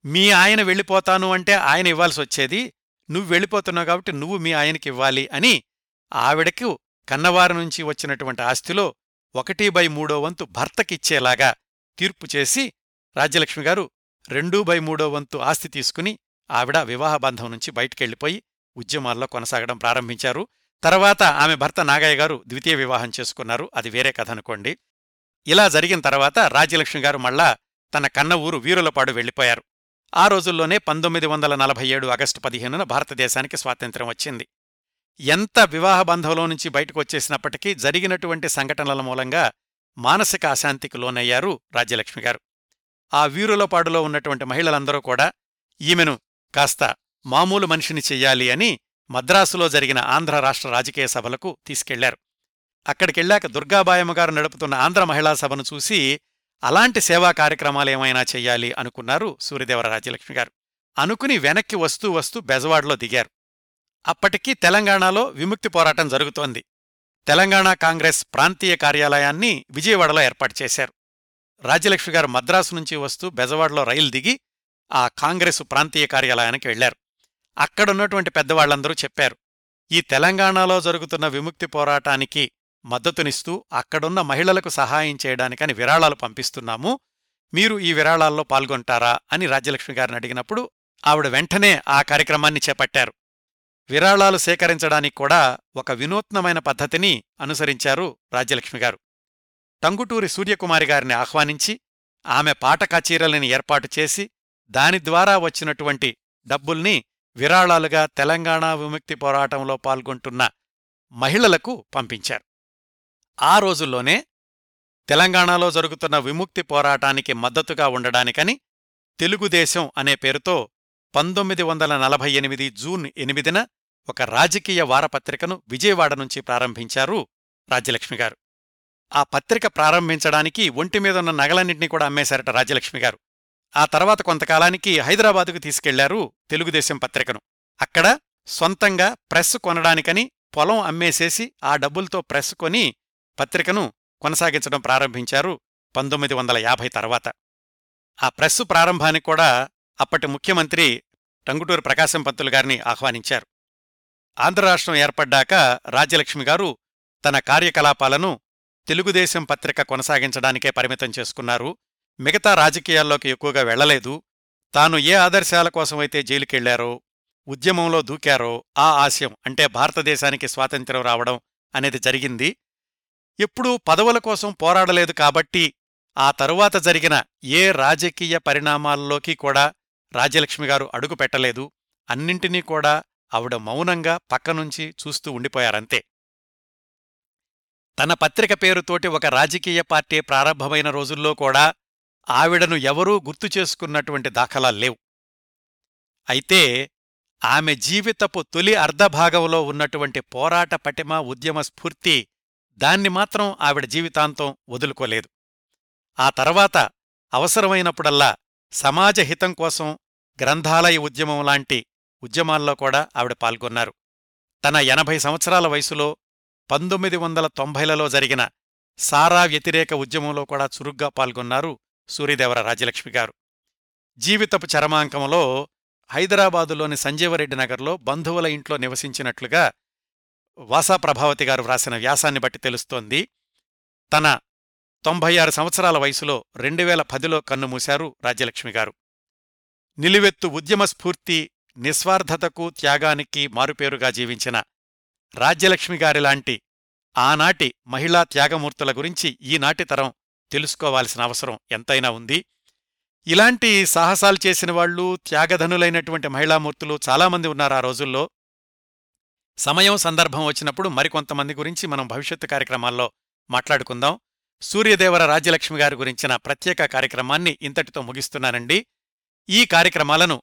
మీ ఆయన వెళ్ళిపోతాను అంటే ఆయన ఇవ్వాల్సి వచ్చేది. నువ్వు వెళ్ళిపోతున్నావు కాబట్టి నువ్వు మీ ఆయనకివ్వాలి అని ఆవిడకు కన్నవారి నుంచి వచ్చినటువంటి ఆస్తిలో ఒకటి బై మూడో వంతు భర్తకిచ్చేలాగా తీర్పు చేసి రాజ్యలక్ష్మి గారు రెండూ బై మూడో వంతు ఆస్తి తీసుకుని ఆవిడ వివాహబంధం నుంచి బయటికెళ్ళిపోయి ఉద్యమాల్లో కొనసాగడం ప్రారంభించారు. తర్వాత ఆమె భర్త నాగయ్య గారు ద్వితీయ వివాహం చేసుకున్నారు. అది వేరే కథ అనుకోండి. ఇలా జరిగిన తర్వాత రాజ్యలక్ష్మి గారు మళ్ళా తన కన్న ఊరు వీరులపాడు వెళ్ళిపోయారు ఆ రోజుల్లోనే పంతొమ్మిది వందల నలభై ఏడు ఆగస్టు పదిహేనున భారతదేశానికి స్వాతంత్ర్యం వచ్చింది. ఎంత వివాహ బంధంలో నుంచి బయటకు వచ్చేసినప్పటికీ జరిగినటువంటి సంఘటనల మూలంగా మానసిక అశాంతికి లోనయ్యారు రాజ్యలక్ష్మి గారు. ఆ వీరులపాడులో ఉన్నటువంటి మహిళలందరూ కూడా ఈమెను కాస్త మామూలు మనిషిని చెయ్యాలి అని మద్రాసులో జరిగిన ఆంధ్ర రాష్ట్ర రాజకీయ సభలకు తీసుకెళ్ళారు. అక్కడికెళ్ళాక దుర్గాబాయమ్మగారు నడుపుతున్న ఆంధ్ర మహిళా సభను చూసి అలాంటి సేవా కార్యక్రమాలేమైనా చెయ్యాలి అనుకున్నారు సూర్యదేవర రాజ్యలక్ష్మి గారు. అనుకుని వెనక్కి వస్తూ వస్తూ బెజవాడలో దిగారు. అప్పటికీ తెలంగాణలో విముక్తి పోరాటం జరుగుతోంది. తెలంగాణ కాంగ్రెస్ ప్రాంతీయ కార్యాలయాన్ని విజయవాడలో ఏర్పాటు చేశారు. రాజ్యలక్ష్మి గారు మద్రాసు నుంచి వస్తూ బెజవాడలో రైలు దిగి ఆ కాంగ్రెసు ప్రాంతీయ కార్యాలయానికి వెళ్ళారు అక్కడున్నటువంటి పెద్దవాళ్ళందరూ చెప్పారు ఈ తెలంగాణలో జరుగుతున్న విముక్తి పోరాటానికి మద్దతునిస్తూ అక్కడున్న మహిళలకు సహాయం చేయడానికని విరాళాలు పంపిస్తున్నాము. మీరు ఈ విరాళాల్లో పాల్గొంటారా? అని రాజ్యలక్ష్మి గారిని అడిగినప్పుడు ఆవిడ వెంటనే ఆ కార్యక్రమాన్ని చేపట్టారు. విరాళాలు సేకరించడానికి కూడా ఒక వినూత్నమైన పద్ధతిని అనుసరించారు రాజ్యలక్ష్మిగారు టంగుటూరి సూర్యకుమారి గారిని ఆహ్వానించి ఆమె పాట కచేరీలని ఏర్పాటు చేసి దాని ద్వారా వచ్చినటువంటి డబ్బుల్ని విరాళాలుగా తెలంగాణ విముక్తి పోరాటంలో పాల్గొంటున్న మహిళలకు పంపించారు. ఆ రోజుల్లోనే తెలంగాణలో జరుగుతున్న విముక్తి పోరాటానికి మద్దతుగా ఉండడానికని తెలుగుదేశం అనే పేరుతో పంతొమ్మిది వందల నలభై ఎనిమిది జూన్ ఎనిమిదిన ఒక రాజకీయ వారపత్రికను విజయవాడ నుంచి ప్రారంభించారు రాజ్యలక్ష్మిగారు ఆ పత్రిక ప్రారంభించడానికి ఒంటిమీదున్న నగలన్నింటినీ కూడా అమ్మేశారట రాజ్యలక్ష్మిగారు ఆ తర్వాత కొంతకాలానికి హైదరాబాదుకు తీసుకెళ్ళారు తెలుగుదేశం పత్రికను. అక్కడ సొంతంగా ప్రెస్ కొనడానికని పొలం అమ్మేసేసి ఆ డబ్బులతో ప్రెస్ కొని పత్రికను కొనసాగించడం ప్రారంభించారు పంతొమ్మిది వందల యాభై తర్వాత. ఆ ప్రెస్సు ప్రారంభానికి కూడా అప్పటి ముఖ్యమంత్రి టంగుటూరు ప్రకాశం పంతులు గారిని ఆహ్వానించారు. ఆంధ్రరాష్ట్రం ఏర్పడ్డాక రాజ్యలక్ష్మి గారు తన కార్యకలాపాలను తెలుగుదేశం పత్రిక కొనసాగించడానికే పరిమితం చేసుకున్నారు. మిగతా రాజకీయాల్లోకి ఎక్కువగా వెళ్ళలేదు తాను ఏ ఆదర్శాల కోసమైతే జైలుకెళ్ళారో ఉద్యమంలో దూకారో ఆ ఆశయం అంటే భారతదేశానికి స్వాతంత్ర్యం రావడం అనేది జరిగింది. ఎప్పుడూ పదవుల కోసం పోరాడలేదు కాబట్టి ఆ తరువాత జరిగిన ఏ రాజకీయ పరిణామాల్లోకి కూడా రాజ్యలక్ష్మి గారు అడుగు పెట్టలేదు అన్నింటినీ కూడా ఆవిడ మౌనంగా పక్కనుంచి చూస్తూ ఉండిపోయారంతే. తన పత్రిక పేరుతోటి ఒక రాజకీయ పార్టీ ప్రారంభమైన రోజుల్లో కూడా ఆవిడను ఎవరూ గుర్తు చేసుకున్నటువంటి దాఖలాల్లేవు అయితే ఆమె జీవితపు తొలి అర్ధభాగంలో ఉన్నటువంటి పోరాట పటిమ ఉద్యమ స్ఫూర్తి దాన్ని మాత్రం ఆవిడ జీవితాంతం వదులుకోలేదు. ఆ తర్వాత అవసరమైనప్పుడల్లా సమాజ హితం కోసం గ్రంథాలయ ఉద్యమం లాంటి ఉద్యమాల్లో కూడా ఆవిడ పాల్గొన్నారు. తన ఎనభై సంవత్సరాల వయసులో పంతొమ్మిది వందల తొంభైలలో జరిగిన సారా వ్యతిరేక ఉద్యమంలో కూడా చురుగ్గా పాల్గొన్నారు సూర్యదేవర రాజలక్ష్మి గారు. జీవితపు చరమాంకంలో హైదరాబాదులోని సంజీవరెడ్డి నగర్లో బంధువుల ఇంట్లో నివసించినట్లుగా వాసా ప్రభావతి గారు వ్రాసిన వ్యాసాన్ని బట్టి తెలుస్తోంది. తన తొంభై ఆరు సంవత్సరాల వయసులో రెండు వేల పదిలో కన్నుమూశారు రాజ్యలక్ష్మి గారు. నిలువెత్తు ఉద్యమ స్ఫూర్తి నిస్వార్థతకు త్యాగానికి మారుపేరుగా జీవించిన రాజ్యలక్ష్మిగారిలాంటి ఆనాటి మహిళా త్యాగమూర్తుల గురించి ఈనాటి తరం తెలుసుకోవాల్సిన అవసరం ఎంతైనా ఉంది. ఇలాంటి సాహసాలు చేసిన వాళ్ళు త్యాగధనులైనటువంటి మహిళామూర్తులు చాలామంది ఉన్నారు ఆ రోజుల్లో. సమయం సందర్భం వచ్చినప్పుడు మరికొంతమంది గురించి మనం భవిష్యత్తు కార్యక్రమాల్లో మాట్లాడుకుందాం. సూర్యదేవర రాజ్యలక్ష్మి గారి గురించిన ప్రత్యేక కార్యక్రమాన్ని ఇంతటితో ముగిస్తున్నానండి. ఈ కార్యక్రమాలను